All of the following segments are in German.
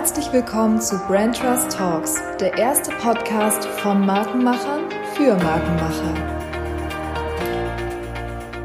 Herzlich willkommen zu Brand Trust Talks, der erste Podcast von Markenmachern für Markenmacher.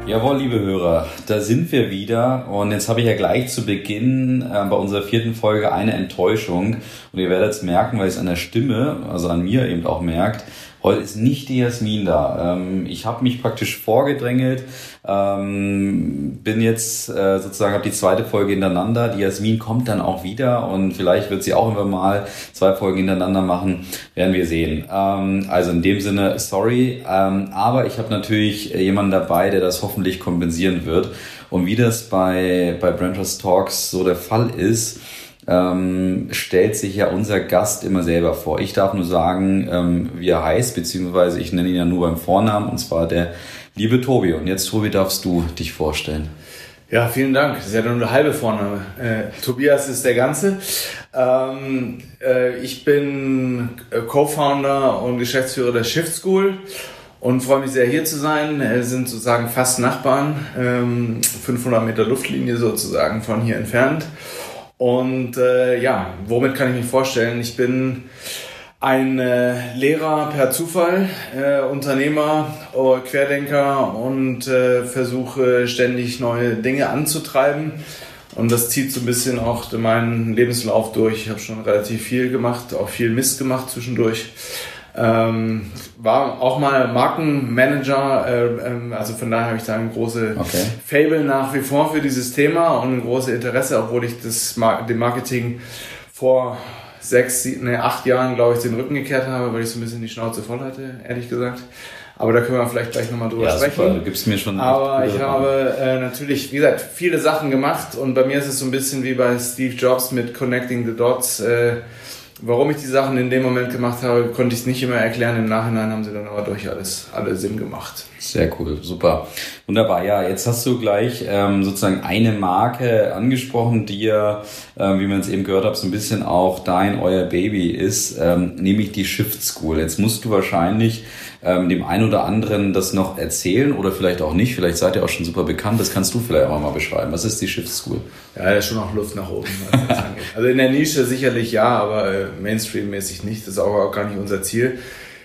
Jawohl, liebe Hörer, da sind wir wieder und jetzt habe ich ja gleich zu Beginn äh, bei unserer vierten Folge eine Enttäuschung und ihr werdet es merken, weil es an der Stimme, also an mir eben auch merkt, Heute ist nicht die Jasmin da. Ähm, ich habe mich praktisch vorgedrängelt, ähm, bin jetzt äh, sozusagen, habe die zweite Folge hintereinander. Die Jasmin kommt dann auch wieder und vielleicht wird sie auch immer mal zwei Folgen hintereinander machen, werden wir sehen. Ähm, also in dem Sinne, sorry, ähm, aber ich habe natürlich jemanden dabei, der das hoffentlich kompensieren wird. Und wie das bei, bei Brandtrust Talks so der Fall ist, ähm, stellt sich ja unser Gast immer selber vor. Ich darf nur sagen, ähm, wie er heißt, beziehungsweise ich nenne ihn ja nur beim Vornamen, und zwar der liebe Tobi. Und jetzt, Tobi, darfst du dich vorstellen. Ja, vielen Dank. Das ist ja nur eine halbe Vorname. Äh, Tobias ist der Ganze. Ähm, äh, ich bin äh, Co-Founder und Geschäftsführer der Shift School und freue mich sehr hier zu sein. Wir sind sozusagen fast Nachbarn, ähm, 500 Meter Luftlinie sozusagen von hier entfernt. Und äh, ja, womit kann ich mich vorstellen? Ich bin ein äh, Lehrer per Zufall, äh, Unternehmer, äh, Querdenker und äh, versuche ständig neue Dinge anzutreiben. Und das zieht so ein bisschen auch meinen Lebenslauf durch. Ich habe schon relativ viel gemacht, auch viel Mist gemacht zwischendurch. Ähm, war auch mal Markenmanager, äh, ähm, also von daher habe ich da ein großes okay. Fable nach wie vor für dieses Thema und ein großes Interesse, obwohl ich das dem Marketing vor sechs, sieben, nee, acht Jahren, glaube ich, den Rücken gekehrt habe, weil ich so ein bisschen die Schnauze voll hatte, ehrlich gesagt. Aber da können wir vielleicht gleich nochmal drüber ja, sprechen. Super. Du gibst mir schon. Aber ich habe äh, natürlich, wie gesagt, viele Sachen gemacht und bei mir ist es so ein bisschen wie bei Steve Jobs mit Connecting the Dots. Äh, Warum ich die Sachen in dem Moment gemacht habe, konnte ich es nicht immer erklären. Im Nachhinein haben sie dann aber durch alles alle Sinn gemacht. Sehr cool, super. Wunderbar. Ja, jetzt hast du gleich ähm, sozusagen eine Marke angesprochen, die ja, ähm, wie man es eben gehört hat, so ein bisschen auch dein, euer Baby ist, ähm, nämlich die Shift School. Jetzt musst du wahrscheinlich ähm, dem einen oder anderen das noch erzählen oder vielleicht auch nicht. Vielleicht seid ihr auch schon super bekannt. Das kannst du vielleicht auch mal beschreiben. Was ist die Shift School? Ja, da ist schon noch Luft nach oben. also in der Nische sicherlich ja, aber äh, Mainstream-mäßig nicht. Das ist auch gar nicht unser Ziel.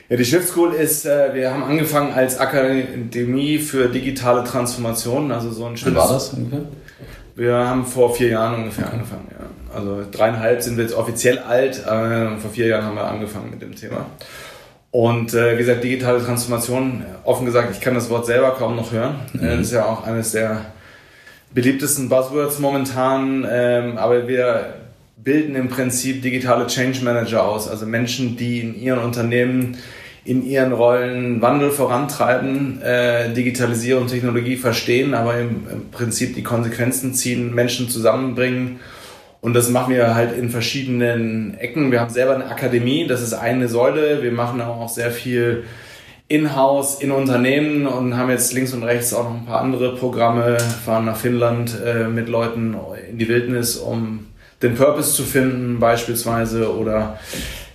Ja, die Shift School ist, äh, wir haben angefangen als Akademie für digitale Transformation, also so ein schönes... Wann war das ungefähr? Wir haben vor vier Jahren ungefähr okay. angefangen, ja. Also dreieinhalb sind wir jetzt offiziell alt, aber vor vier Jahren haben wir angefangen mit dem Thema. Und äh, wie gesagt, digitale Transformation, offen gesagt, ich kann das Wort selber kaum noch hören. Mhm. Das ist ja auch eines der beliebtesten Buzzwords momentan. Ähm, aber wir bilden im Prinzip digitale Change Manager aus, also Menschen, die in ihren Unternehmen, in ihren Rollen Wandel vorantreiben, äh, Digitalisierung, Technologie verstehen, aber im, im Prinzip die Konsequenzen ziehen, Menschen zusammenbringen und das machen wir halt in verschiedenen Ecken. Wir haben selber eine Akademie, das ist eine Säule. Wir machen auch sehr viel in-house, in Unternehmen und haben jetzt links und rechts auch noch ein paar andere Programme, fahren nach Finnland äh, mit Leuten in die Wildnis, um den Purpose zu finden beispielsweise oder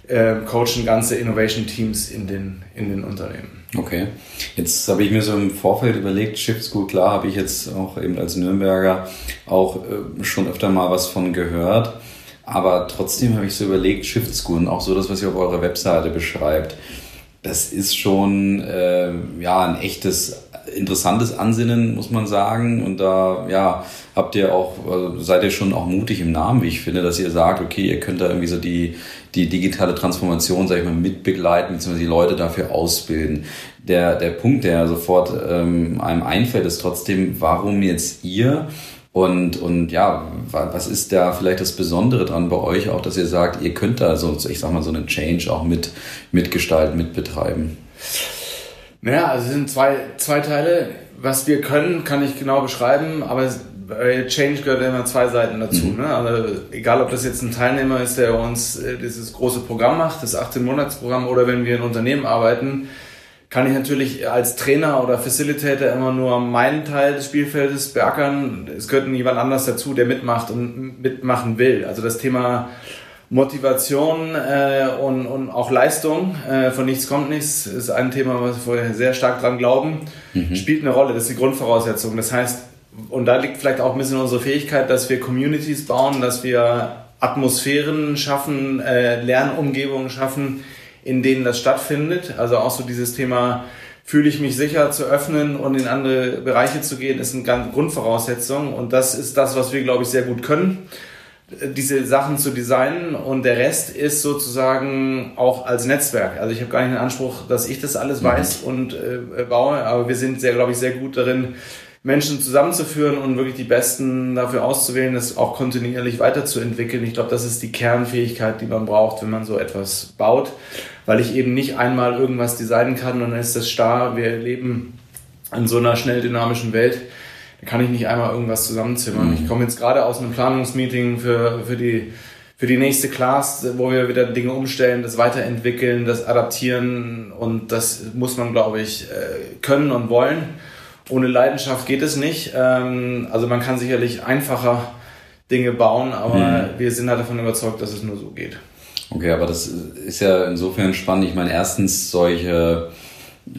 äh, coachen ganze Innovation Teams in den, in den Unternehmen. Okay. Jetzt habe ich mir so im Vorfeld überlegt, Shift School, klar, habe ich jetzt auch eben als Nürnberger auch äh, schon öfter mal was von gehört. Aber trotzdem habe ich so überlegt, Shift School und auch so das, was ihr auf eurer Webseite beschreibt, das ist schon äh, ja ein echtes interessantes Ansinnen, muss man sagen. Und da, ja, habt ihr auch, also seid ihr schon auch mutig im Namen, wie ich finde, dass ihr sagt, okay, ihr könnt da irgendwie so die, die digitale Transformation, sag ich mal, mitbegleiten, beziehungsweise die Leute dafür ausbilden. Der, der Punkt, der sofort ähm, einem einfällt, ist trotzdem, warum jetzt ihr? Und, und ja, was ist da vielleicht das Besondere dran bei euch auch, dass ihr sagt, ihr könnt da so, ich sag mal, so einen Change auch mit, mitgestalten, mitbetreiben? Naja, also es sind zwei, zwei Teile. Was wir können, kann ich genau beschreiben, aber bei Change gehört immer zwei Seiten dazu. Mhm. Ne? Also egal, ob das jetzt ein Teilnehmer ist, der uns äh, dieses große Programm macht, das 18-Monats-Programm, oder wenn wir in Unternehmen arbeiten, kann ich natürlich als Trainer oder Facilitator immer nur meinen Teil des Spielfeldes beackern. Es gehört jemand anders dazu, der mitmacht und mitmachen will. Also das Thema Motivation äh, und, und auch Leistung äh, von nichts kommt nichts ist ein Thema, was wir sehr stark dran glauben, mhm. spielt eine Rolle. Das ist die Grundvoraussetzung. Das heißt, und da liegt vielleicht auch ein bisschen unsere Fähigkeit, dass wir Communities bauen, dass wir Atmosphären schaffen, äh, Lernumgebungen schaffen, in denen das stattfindet. Also auch so dieses Thema, fühle ich mich sicher zu öffnen und in andere Bereiche zu gehen, ist eine ganz Grundvoraussetzung. Und das ist das, was wir, glaube ich, sehr gut können diese Sachen zu designen und der Rest ist sozusagen auch als Netzwerk. Also ich habe gar nicht den Anspruch, dass ich das alles mhm. weiß und äh, baue, aber wir sind sehr, glaube ich, sehr gut darin, Menschen zusammenzuführen und wirklich die Besten dafür auszuwählen, das auch kontinuierlich weiterzuentwickeln. Ich glaube, das ist die Kernfähigkeit, die man braucht, wenn man so etwas baut, weil ich eben nicht einmal irgendwas designen kann und dann ist das starr. Wir leben in so einer schnell dynamischen Welt kann ich nicht einmal irgendwas zusammenzimmern. Mhm. Ich komme jetzt gerade aus einem Planungsmeeting für, für die für die nächste Class, wo wir wieder Dinge umstellen, das weiterentwickeln, das adaptieren und das muss man, glaube ich, äh, können und wollen. Ohne Leidenschaft geht es nicht. Ähm, also man kann sicherlich einfacher Dinge bauen, aber mhm. wir sind halt davon überzeugt, dass es nur so geht. Okay, aber das ist ja insofern spannend. Ich meine, erstens solche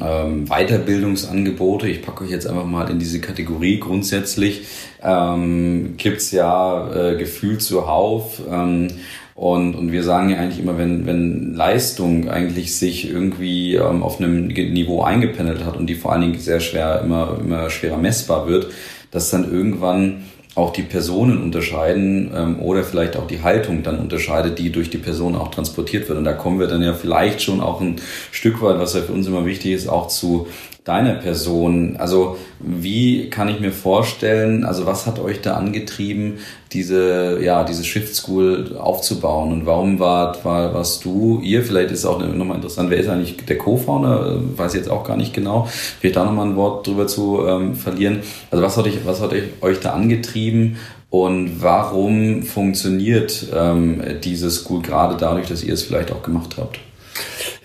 ähm, Weiterbildungsangebote. Ich packe euch jetzt einfach mal in diese Kategorie. Grundsätzlich ähm, gibt ja äh, gefühlt zuhauf. Ähm, und, und wir sagen ja eigentlich immer, wenn, wenn Leistung eigentlich sich irgendwie ähm, auf einem Niveau eingependelt hat und die vor allen Dingen sehr schwer, immer, immer schwerer messbar wird, dass dann irgendwann auch die Personen unterscheiden ähm, oder vielleicht auch die Haltung dann unterscheidet, die durch die Person auch transportiert wird. Und da kommen wir dann ja vielleicht schon auch ein Stück weit, was ja für uns immer wichtig ist, auch zu deiner Person. Also wie kann ich mir vorstellen, also was hat euch da angetrieben, diese, ja, diese Shift School aufzubauen und warum war, war, warst du, ihr, vielleicht ist auch nochmal interessant, wer ist eigentlich der Co-Founder, weiß ich jetzt auch gar nicht genau, vielleicht da nochmal ein Wort drüber zu ähm, verlieren. Also was hat, ich, was hat euch da angetrieben und warum funktioniert ähm, diese School gerade dadurch, dass ihr es vielleicht auch gemacht habt?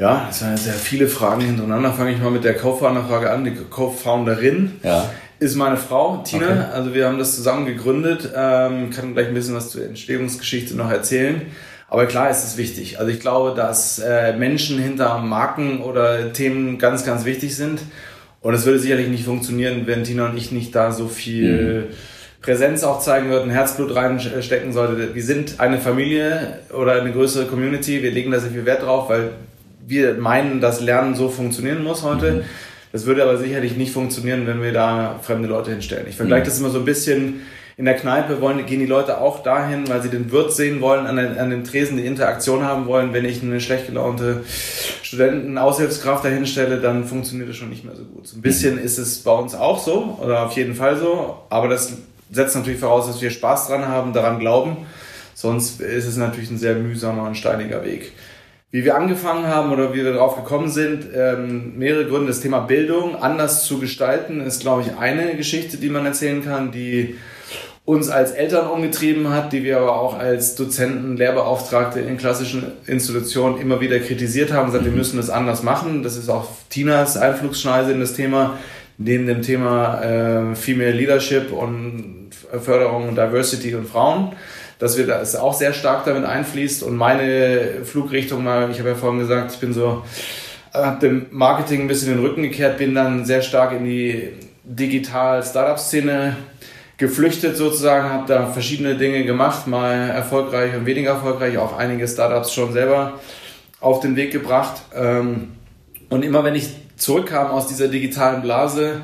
Ja, es waren sehr viele Fragen hintereinander. Fange ich mal mit der Co-Founder-Frage an. Die Co-Founderin ja. ist meine Frau, Tina. Okay. Also wir haben das zusammen gegründet. Ähm, kann gleich ein bisschen was zur Entstehungsgeschichte noch erzählen. Aber klar ist es wichtig. Also ich glaube, dass äh, Menschen hinter Marken oder Themen ganz, ganz wichtig sind. Und es würde sicherlich nicht funktionieren, wenn Tina und ich nicht da so viel... Mhm. Präsenz auch zeigen würden, Herzblut reinstecken sollte. Wir sind eine Familie oder eine größere Community. Wir legen da sehr viel Wert drauf, weil wir meinen, dass Lernen so funktionieren muss heute. Mhm. Das würde aber sicherlich nicht funktionieren, wenn wir da fremde Leute hinstellen. Ich vergleiche mhm. das immer so ein bisschen in der Kneipe wollen, gehen die Leute auch dahin, weil sie den Wirt sehen wollen, an den, an den Tresen die Interaktion haben wollen. Wenn ich eine schlecht gelaunte Studenten-Aushilfskraft dahin stelle, dann funktioniert das schon nicht mehr so gut. So ein bisschen mhm. ist es bei uns auch so, oder auf jeden Fall so, aber das setzt natürlich voraus, dass wir Spaß dran haben, daran glauben. Sonst ist es natürlich ein sehr mühsamer und steiniger Weg. Wie wir angefangen haben oder wie wir darauf gekommen sind, ähm, mehrere Gründe. Das Thema Bildung anders zu gestalten ist, glaube ich, eine Geschichte, die man erzählen kann, die uns als Eltern umgetrieben hat, die wir aber auch als Dozenten, Lehrbeauftragte in klassischen Institutionen immer wieder kritisiert haben, gesagt, wir müssen das anders machen. Das ist auch Tinas Einflugsschneise in das Thema, neben dem Thema äh, Female Leadership und Förderung Diversity und Frauen dass wir das auch sehr stark damit einfließt und meine Flugrichtung mal, ich habe ja vorhin gesagt, ich bin so, habe dem Marketing ein bisschen den Rücken gekehrt, bin dann sehr stark in die Digital-Startup-Szene geflüchtet sozusagen, habe da verschiedene Dinge gemacht, mal erfolgreich und weniger erfolgreich, auch einige Startups schon selber auf den Weg gebracht. Ähm, und immer wenn ich zurückkam aus dieser digitalen Blase,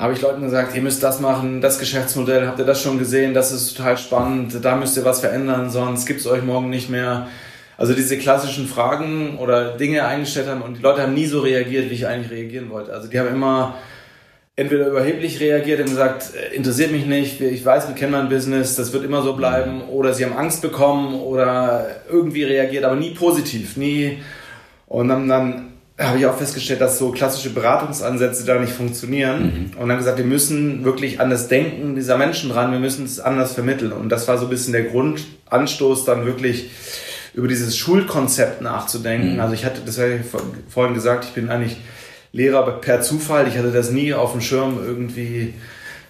habe ich Leuten gesagt, ihr müsst das machen, das Geschäftsmodell, habt ihr das schon gesehen, das ist total spannend, da müsst ihr was verändern, sonst gibt es euch morgen nicht mehr. Also diese klassischen Fragen oder Dinge eingestellt haben und die Leute haben nie so reagiert, wie ich eigentlich reagieren wollte. Also die haben immer entweder überheblich reagiert und gesagt, äh, interessiert mich nicht, ich weiß, wir kennen mein Business, das wird immer so bleiben, oder sie haben Angst bekommen oder irgendwie reagiert, aber nie positiv, nie. Und haben dann habe ich auch festgestellt, dass so klassische Beratungsansätze da nicht funktionieren. Mhm. Und dann gesagt, wir müssen wirklich an das Denken dieser Menschen ran, wir müssen es anders vermitteln. Und das war so ein bisschen der Grundanstoß, dann wirklich über dieses Schulkonzept nachzudenken. Mhm. Also ich hatte, das habe ich vorhin gesagt, ich bin eigentlich Lehrer per Zufall. Ich hatte das nie auf dem Schirm, irgendwie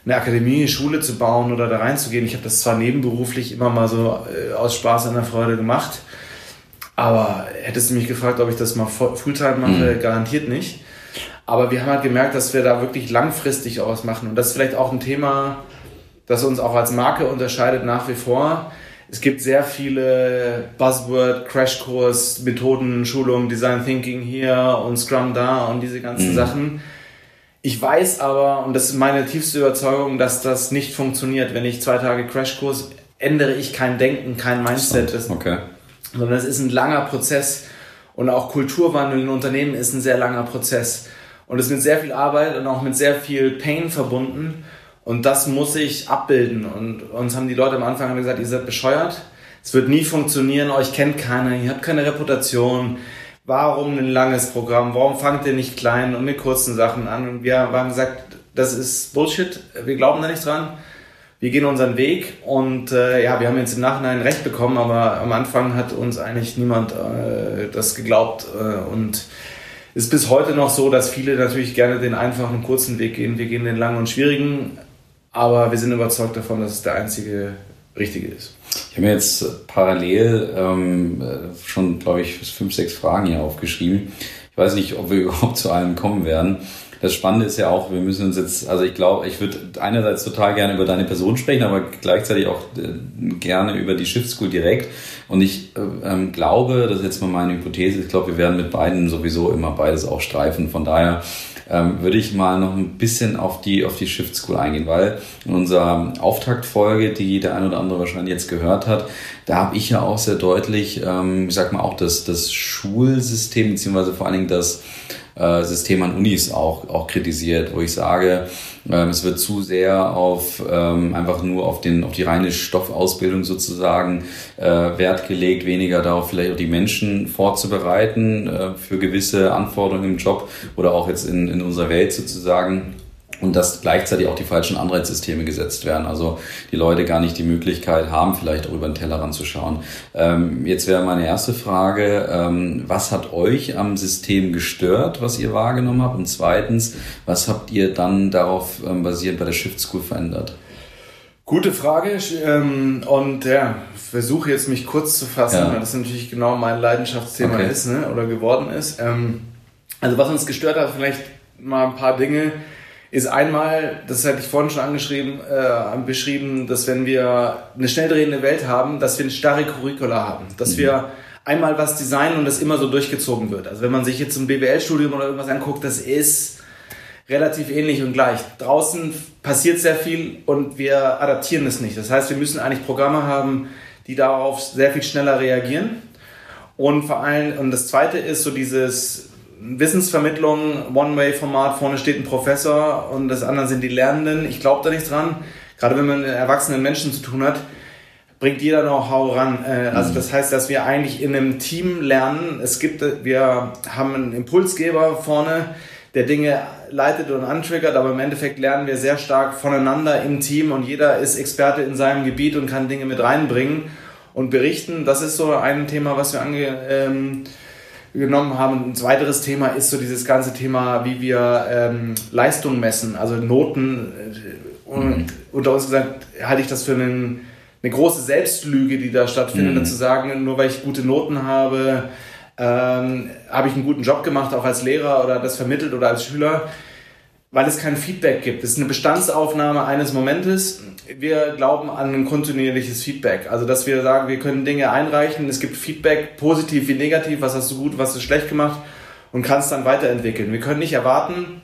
eine Akademie, Schule zu bauen oder da reinzugehen. Ich habe das zwar nebenberuflich immer mal so äh, aus Spaß an der Freude gemacht aber hättest du mich gefragt, ob ich das mal Fulltime mache, mhm. garantiert nicht. Aber wir haben halt gemerkt, dass wir da wirklich langfristig auch was machen. Und das ist vielleicht auch ein Thema, das uns auch als Marke unterscheidet nach wie vor. Es gibt sehr viele Buzzword, Crashkurs, Methoden, Schulungen, Design Thinking hier und Scrum da und diese ganzen mhm. Sachen. Ich weiß aber, und das ist meine tiefste Überzeugung, dass das nicht funktioniert. Wenn ich zwei Tage Crashkurs ändere ich kein Denken, kein Mindset. Okay. Sondern es ist ein langer Prozess. Und auch Kulturwandel in Unternehmen ist ein sehr langer Prozess. Und es ist mit sehr viel Arbeit und auch mit sehr viel Pain verbunden. Und das muss ich abbilden. Und uns haben die Leute am Anfang gesagt, ihr seid bescheuert. Es wird nie funktionieren, euch kennt keiner, ihr habt keine Reputation. Warum ein langes Programm? Warum fangt ihr nicht klein und mit kurzen Sachen an? Und wir haben gesagt, das ist Bullshit, wir glauben da nicht dran wir gehen unseren Weg und äh, ja, wir haben jetzt im Nachhinein recht bekommen, aber am Anfang hat uns eigentlich niemand äh, das geglaubt äh, und ist bis heute noch so, dass viele natürlich gerne den einfachen, kurzen Weg gehen. Wir gehen den langen und schwierigen, aber wir sind überzeugt davon, dass es der einzige richtige ist. Ich habe mir jetzt parallel ähm, schon, glaube ich, fünf, sechs Fragen hier aufgeschrieben. Ich weiß nicht, ob wir überhaupt zu allen kommen werden das Spannende ist ja auch, wir müssen uns jetzt, also ich glaube, ich würde einerseits total gerne über deine Person sprechen, aber gleichzeitig auch äh, gerne über die Schiffsschool direkt. Und ich äh, ähm, glaube, das ist jetzt mal meine Hypothese, ich glaube, wir werden mit beiden sowieso immer beides auch streifen. Von daher ähm, würde ich mal noch ein bisschen auf die, auf die Shift School eingehen, weil in unserer Auftaktfolge, die der ein oder andere wahrscheinlich jetzt gehört hat, da habe ich ja auch sehr deutlich, ähm, ich sag mal auch das, das Schulsystem, beziehungsweise vor allen Dingen das äh, System an Unis auch, auch kritisiert, wo ich sage, ähm, es wird zu sehr auf ähm, einfach nur auf, den, auf die reine Stoffausbildung sozusagen äh, Wert gelegt, weniger darauf vielleicht auch die Menschen vorzubereiten äh, für gewisse Anforderungen im Job oder auch jetzt in, in unserer Welt sozusagen und dass gleichzeitig auch die falschen Anreizsysteme gesetzt werden. Also die Leute gar nicht die Möglichkeit haben, vielleicht auch über den Tellerrand zu schauen. Ähm, jetzt wäre meine erste Frage, ähm, was hat euch am System gestört, was ihr wahrgenommen habt? Und zweitens, was habt ihr dann darauf ähm, basierend bei der Shift School verändert? Gute Frage ähm, und ja, versuche jetzt mich kurz zu fassen, ja. weil das natürlich genau mein Leidenschaftsthema okay. ist ne, oder geworden ist. Ähm, also was uns gestört hat, vielleicht mal ein paar Dinge ist einmal, das hatte ich vorhin schon angeschrieben, äh, beschrieben, dass wenn wir eine schnell drehende Welt haben, dass wir eine starre Curricula haben, dass mhm. wir einmal was designen und das immer so durchgezogen wird. Also wenn man sich jetzt ein BWL-Studium oder irgendwas anguckt, das ist relativ ähnlich und gleich. Draußen passiert sehr viel und wir adaptieren es nicht. Das heißt, wir müssen eigentlich Programme haben, die darauf sehr viel schneller reagieren. Und vor allem, und das zweite ist so dieses Wissensvermittlung, One-Way-Format, vorne steht ein Professor und das andere sind die Lernenden. Ich glaube da nicht dran. Gerade wenn man mit erwachsenen Menschen zu tun hat, bringt jeder Know-how ran. Äh, also mhm. das heißt, dass wir eigentlich in einem Team lernen. Es gibt, wir haben einen Impulsgeber vorne, der Dinge leitet und antriggert, aber im Endeffekt lernen wir sehr stark voneinander im Team und jeder ist Experte in seinem Gebiet und kann Dinge mit reinbringen und berichten. Das ist so ein Thema, was wir ange, ähm, genommen haben. Und ein weiteres Thema ist so dieses ganze Thema, wie wir ähm, Leistung messen, also Noten. Äh, und mhm. unter uns gesagt, halte ich das für einen, eine große Selbstlüge, die da stattfindet, mhm. zu sagen, nur weil ich gute Noten habe, ähm, habe ich einen guten Job gemacht, auch als Lehrer oder das vermittelt oder als Schüler weil es kein Feedback gibt. Es ist eine Bestandsaufnahme eines Momentes. Wir glauben an ein kontinuierliches Feedback. Also, dass wir sagen, wir können Dinge einreichen, es gibt Feedback, positiv wie negativ, was hast du gut, was du schlecht gemacht und kannst dann weiterentwickeln. Wir können nicht erwarten,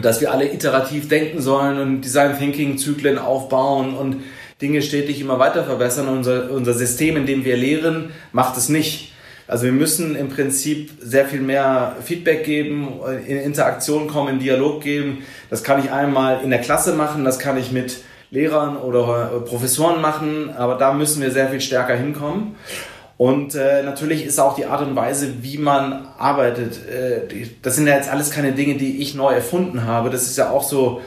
dass wir alle iterativ denken sollen und Design Thinking Zyklen aufbauen und Dinge stetig immer weiter verbessern. Unser, unser System, in dem wir lehren, macht es nicht. Also wir müssen im Prinzip sehr viel mehr Feedback geben, in Interaktion kommen, in Dialog geben. Das kann ich einmal in der Klasse machen, das kann ich mit Lehrern oder Professoren machen, aber da müssen wir sehr viel stärker hinkommen. Und äh, natürlich ist auch die Art und Weise, wie man arbeitet, äh, die, das sind ja jetzt alles keine Dinge, die ich neu erfunden habe. Das ist ja auch so,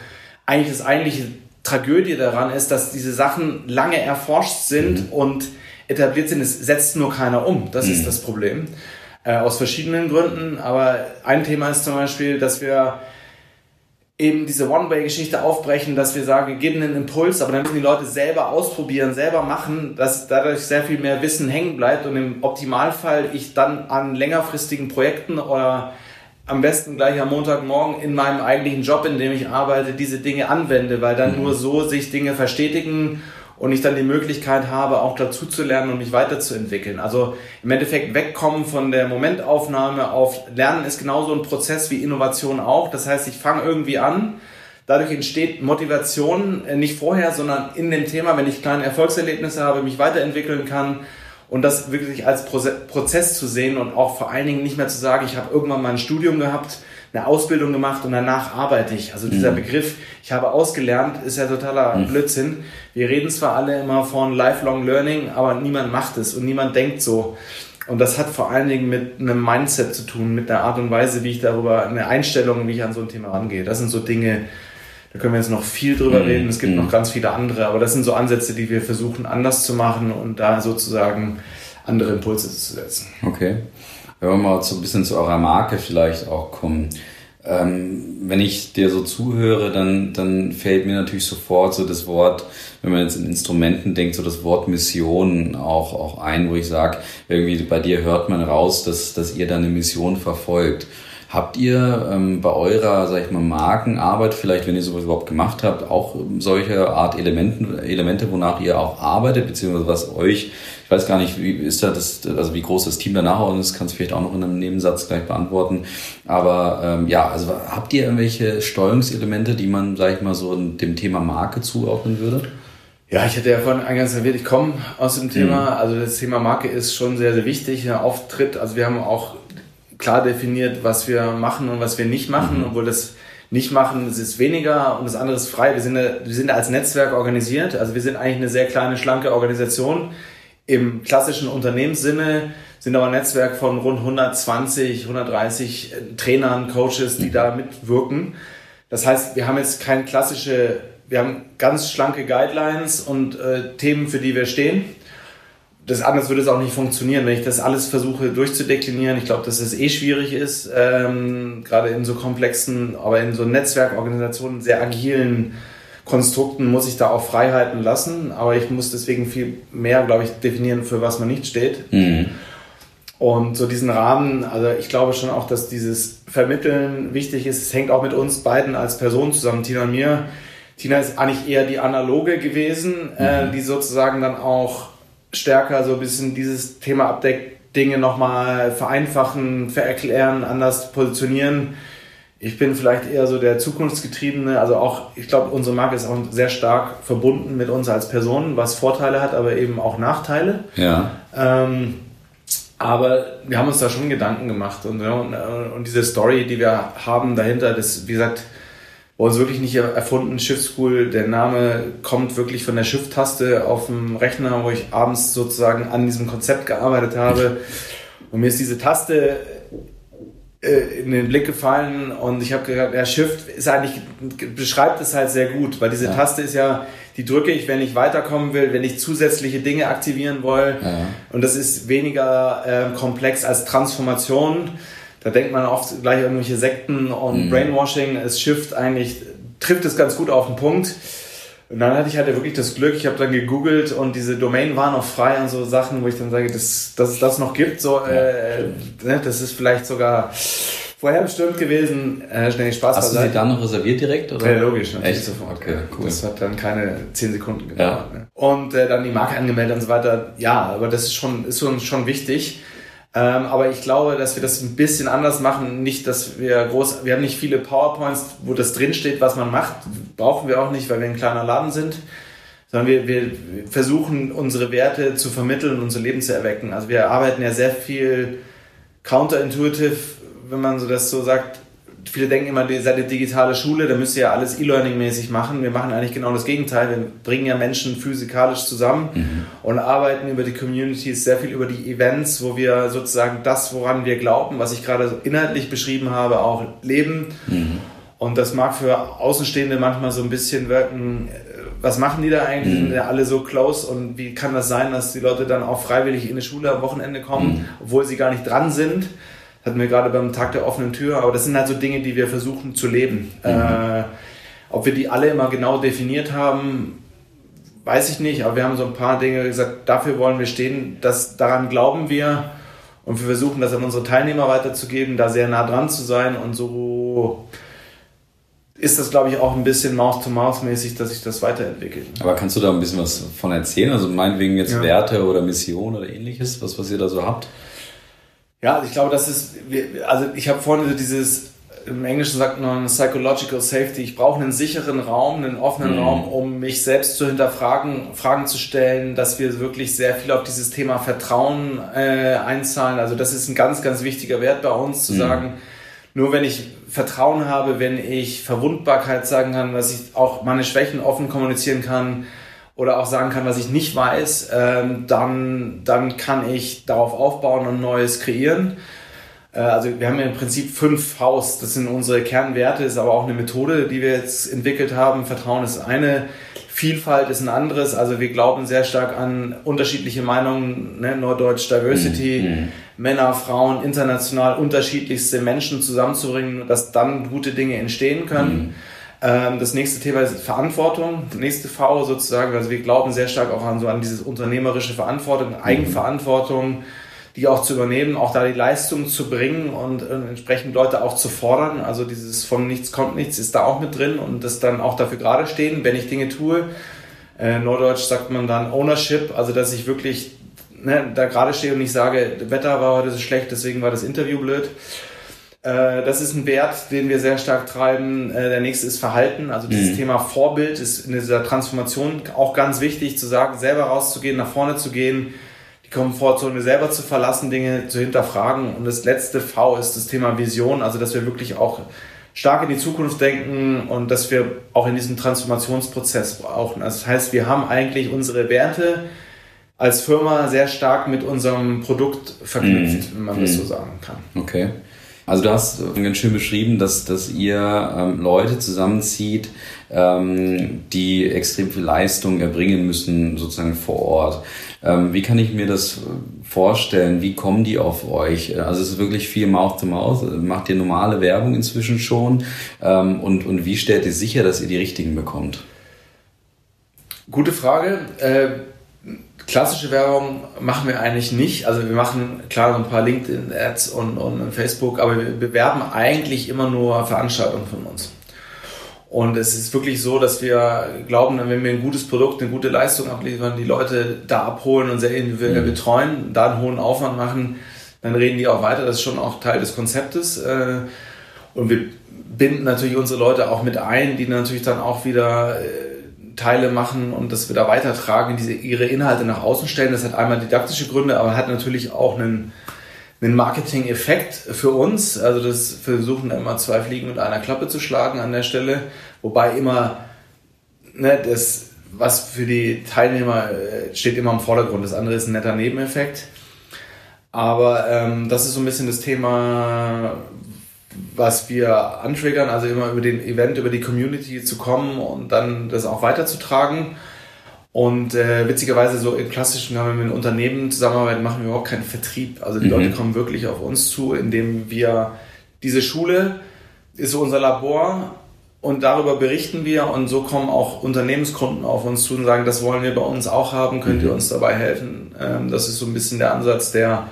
eigentlich das eigentliche Tragödie daran ist, dass diese Sachen lange erforscht sind mhm. und etabliert sind, es setzt nur keiner um. Das mhm. ist das Problem. Äh, aus verschiedenen Gründen. Aber ein Thema ist zum Beispiel, dass wir eben diese One-Way-Geschichte aufbrechen, dass wir sagen, wir geben einen Impuls, aber dann müssen die Leute selber ausprobieren, selber machen, dass dadurch sehr viel mehr Wissen hängen bleibt und im Optimalfall ich dann an längerfristigen Projekten oder am besten gleich am Montagmorgen in meinem eigentlichen Job, in dem ich arbeite, diese Dinge anwende, weil dann mhm. nur so sich Dinge verstetigen und ich dann die Möglichkeit habe, auch dazu zu lernen und mich weiterzuentwickeln. Also im Endeffekt wegkommen von der Momentaufnahme auf Lernen ist genauso ein Prozess wie Innovation auch. Das heißt, ich fange irgendwie an, dadurch entsteht Motivation äh, nicht vorher, sondern in dem Thema, wenn ich kleine Erfolgserlebnisse habe, mich weiterentwickeln kann und das wirklich als Prozess zu sehen und auch vor allen Dingen nicht mehr zu sagen, ich habe irgendwann mal ein Studium gehabt, eine Ausbildung gemacht und danach arbeite ich. Also dieser mhm. Begriff, ich habe ausgelernt, ist ja totaler mhm. Blödsinn. Wir reden zwar alle immer von Lifelong Learning, aber niemand macht es und niemand denkt so. Und das hat vor allen Dingen mit einem Mindset zu tun, mit der Art und Weise, wie ich darüber, eine Einstellung, wie ich an so ein Thema rangehe. Das sind so Dinge, da können wir jetzt noch viel drüber mhm. reden. Es gibt mhm. noch ganz viele andere, aber das sind so Ansätze, die wir versuchen anders zu machen und da sozusagen andere Impulse zu setzen. Okay. Wenn wir mal so ein bisschen zu eurer Marke vielleicht auch kommen. Ähm, wenn ich dir so zuhöre, dann, dann fällt mir natürlich sofort so das Wort, wenn man jetzt in Instrumenten denkt, so das Wort Mission auch, auch ein, wo ich sage, irgendwie bei dir hört man raus, dass, dass ihr da eine Mission verfolgt. Habt ihr ähm, bei eurer, sag ich mal, Markenarbeit, vielleicht wenn ihr sowas überhaupt gemacht habt, auch solche Art Elementen, Elemente, wonach ihr auch arbeitet, beziehungsweise was euch, ich weiß gar nicht, wie ist da das, also wie groß das Team danach ist, kannst du vielleicht auch noch in einem Nebensatz gleich beantworten. Aber ähm, ja, also habt ihr irgendwelche Steuerungselemente, die man, sag ich mal, so dem Thema Marke zuordnen würde? Ja, ich hatte ja vorhin eingangs erwähnt, ich komme aus dem Thema, mhm. also das Thema Marke ist schon sehr, sehr wichtig, der Auftritt. Also wir haben auch klar definiert, was wir machen und was wir nicht machen, mhm. obwohl das nicht machen, das ist weniger und das andere ist frei. Wir sind, wir sind als Netzwerk organisiert, also wir sind eigentlich eine sehr kleine, schlanke Organisation. Im klassischen Unternehmenssinne sind aber ein Netzwerk von rund 120, 130 Trainern, Coaches, die mhm. da mitwirken. Das heißt, wir haben jetzt keine klassische, wir haben ganz schlanke Guidelines und äh, Themen, für die wir stehen das anders würde es auch nicht funktionieren, wenn ich das alles versuche durchzudeklinieren. Ich glaube, dass es eh schwierig ist, ähm, gerade in so komplexen, aber in so Netzwerkorganisationen, sehr agilen Konstrukten muss ich da auch Freiheiten lassen, aber ich muss deswegen viel mehr, glaube ich, definieren, für was man nicht steht. Mhm. Und so diesen Rahmen, also ich glaube schon auch, dass dieses Vermitteln wichtig ist. Es hängt auch mit uns beiden als Personen zusammen, Tina und mir. Tina ist eigentlich eher die Analoge gewesen, äh, mhm. äh, die sozusagen dann auch stärker so ein bisschen dieses Thema abdeckt, Dinge nochmal vereinfachen, vererklären, anders positionieren. Ich bin vielleicht eher so der Zukunftsgetriebene, also auch, ich glaube, unsere Marke ist auch sehr stark verbunden mit uns als Personen, was Vorteile hat, aber eben auch Nachteile. Ja. Ähm, aber wir haben uns da schon Gedanken gemacht und, und, und diese Story, die wir haben dahinter, das, wie gesagt, bei uns wirklich nicht erfunden, Schiffschool. Der Name kommt wirklich von der Shift-Taste auf dem Rechner, wo ich abends sozusagen an diesem Konzept gearbeitet habe. Und mir ist diese Taste äh, in den Blick gefallen und ich habe gesagt, der Shift ist eigentlich, beschreibt es halt sehr gut, weil diese ja. Taste ist ja, die drücke ich, wenn ich weiterkommen will, wenn ich zusätzliche Dinge aktivieren will. Ja. Und das ist weniger äh, komplex als Transformation. Da denkt man oft gleich irgendwelche Sekten und mhm. Brainwashing. Es Shift eigentlich, trifft es ganz gut auf den Punkt. Und dann hatte ich halt wirklich das Glück, ich habe dann gegoogelt und diese Domain war noch frei und so Sachen, wo ich dann sage, dass, dass es das noch gibt. So, äh, ne, das ist vielleicht sogar vorher bestimmt gewesen. Äh, schnell Spaß Hast du sie dann noch reserviert direkt? Oder? Ja, logisch, natürlich Echt? sofort. Okay, cool. Das hat dann keine zehn Sekunden gedauert. Ja. Ne? Und äh, dann die Marke angemeldet und so weiter. Ja, aber das ist schon, ist schon, schon wichtig. Ähm, aber ich glaube, dass wir das ein bisschen anders machen. Nicht, dass wir groß, wir haben nicht viele PowerPoints, wo das drinsteht, was man macht. Brauchen wir auch nicht, weil wir ein kleiner Laden sind. Sondern wir, wir versuchen, unsere Werte zu vermitteln, unser Leben zu erwecken. Also wir arbeiten ja sehr viel counterintuitive, wenn man so das so sagt, viele denken immer, ihr seid eine digitale Schule, da müsst ihr ja alles E-Learning-mäßig machen. Wir machen eigentlich genau das Gegenteil. Wir bringen ja Menschen physikalisch zusammen mhm. und arbeiten über die Communities, sehr viel über die Events, wo wir sozusagen das, woran wir glauben, was ich gerade inhaltlich beschrieben habe, auch leben. Mhm. Und das mag für Außenstehende manchmal so ein bisschen wirken, äh, was machen die da eigentlich? Mhm. Sind ja alle so close und wie kann das sein, dass die Leute dann auch freiwillig in eine Schule am Wochenende kommen, mhm. obwohl sie gar nicht dran sind? Hatten wir gerade beim Tag der offenen Tür, aber das sind halt so Dinge, die wir versuchen zu leben. Mhm. Äh, ob wir die alle immer genau definiert haben, weiß ich nicht, aber wir haben so ein paar Dinge gesagt, dafür wollen wir stehen, das, daran glauben wir und wir versuchen das an unsere Teilnehmer weiterzugeben, da sehr nah dran zu sein und so ist das, glaube ich, auch ein bisschen Mouth-to-Mouth-mäßig, dass sich das weiterentwickelt. Aber kannst du da ein bisschen was von erzählen? Also meinetwegen jetzt ja. Werte oder Mission oder ähnliches, was, was ihr da so habt? Ja, also ich glaube, das ist, also ich habe vorhin so dieses, im Englischen sagt man Psychological Safety. Ich brauche einen sicheren Raum, einen offenen mhm. Raum, um mich selbst zu hinterfragen, Fragen zu stellen, dass wir wirklich sehr viel auf dieses Thema Vertrauen äh, einzahlen. Also das ist ein ganz, ganz wichtiger Wert bei uns, zu mhm. sagen, nur wenn ich Vertrauen habe, wenn ich Verwundbarkeit sagen kann, dass ich auch meine Schwächen offen kommunizieren kann oder auch sagen kann, was ich nicht weiß, ähm, dann, dann kann ich darauf aufbauen und Neues kreieren. Äh, also wir haben ja im Prinzip fünf Haus, das sind unsere Kernwerte, ist aber auch eine Methode, die wir jetzt entwickelt haben. Vertrauen ist eine, Vielfalt ist ein anderes. Also wir glauben sehr stark an unterschiedliche Meinungen, ne? Norddeutsch Diversity. Mhm. Männer, Frauen, international unterschiedlichste Menschen zusammenzubringen, dass dann gute Dinge entstehen können. Mhm. Ähm, das nächste Thema ist Verantwortung. Das nächste V sozusagen. Also wir glauben sehr stark auch an so an dieses unternehmerische Verantwortung, mhm. Eigenverantwortung, die auch zu übernehmen, auch da die Leistung zu bringen und äh, entsprechend Leute auch zu fordern. Also dieses von nichts kommt nichts ist da auch mit drin und das dann auch dafür gerade stehen, wenn ich Dinge tue. Äh, Norddeutsch sagt man dann Ownership, also dass ich wirklich ne, da gerade stehe und nicht sage, Wetter war heute so schlecht, deswegen war das Interview blöd. Äh, das ist ein Wert, den wir sehr stark treiben. Äh, der nächste ist Verhalten. Also dieses mhm. Thema Vorbild ist in dieser Transformation auch ganz wichtig, zu sagen, selber rauszugehen, nach vorne zu gehen, die Komfortzone selber zu verlassen, Dinge zu hinterfragen. Und das letzte V ist das Thema Vision, also dass wir wirklich auch stark in die Zukunft denken und dass wir auch in diesem Transformationsprozess brauchen. Also das heißt, wir haben eigentlich unsere Werte, als Firma sehr stark mit unserem Produkt verknüpft, mhm. wenn man das so sagen kann. Okay. Also du hast ganz schön beschrieben, dass, dass ihr ähm, Leute zusammenzieht, ähm, die extrem viel Leistung erbringen müssen, sozusagen vor Ort. Ähm, wie kann ich mir das vorstellen? Wie kommen die auf euch? Also es ist wirklich viel Mouth to Mouth. Macht ihr normale Werbung inzwischen schon? Ähm, und, und wie stellt ihr sicher, dass ihr die richtigen bekommt? Gute Frage. Äh, Klassische Werbung machen wir eigentlich nicht. Also wir machen klar so ein paar LinkedIn-Ads und, und Facebook, aber wir bewerben eigentlich immer nur Veranstaltungen von uns. Und es ist wirklich so, dass wir glauben, wenn wir ein gutes Produkt, eine gute Leistung abliefern, die Leute da abholen und sehr individuell mhm. betreuen, da einen hohen Aufwand machen, dann reden die auch weiter. Das ist schon auch Teil des Konzeptes. Äh, und wir binden natürlich unsere Leute auch mit ein, die natürlich dann auch wieder äh, Teile machen und das wieder weitertragen, diese, ihre Inhalte nach außen stellen. Das hat einmal didaktische Gründe, aber hat natürlich auch einen, einen Marketing-Effekt für uns. Also das versuchen immer zwei Fliegen mit einer Klappe zu schlagen an der Stelle, wobei immer ne, das, was für die Teilnehmer äh, steht immer im Vordergrund. Das andere ist ein netter Nebeneffekt. Aber ähm, das ist so ein bisschen das Thema, was wir antriggern, also immer über den Event, über die Community zu kommen und dann das auch weiterzutragen. Und äh, witzigerweise so im klassischen, wenn wir mit Unternehmen zusammenarbeiten, machen wir überhaupt keinen Vertrieb. Also die mhm. Leute kommen wirklich auf uns zu, indem wir diese Schule ist so unser Labor und darüber berichten wir und so kommen auch Unternehmenskunden auf uns zu und sagen, das wollen wir bei uns auch haben, könnt mhm. ihr uns dabei helfen? Ähm, das ist so ein bisschen der Ansatz, der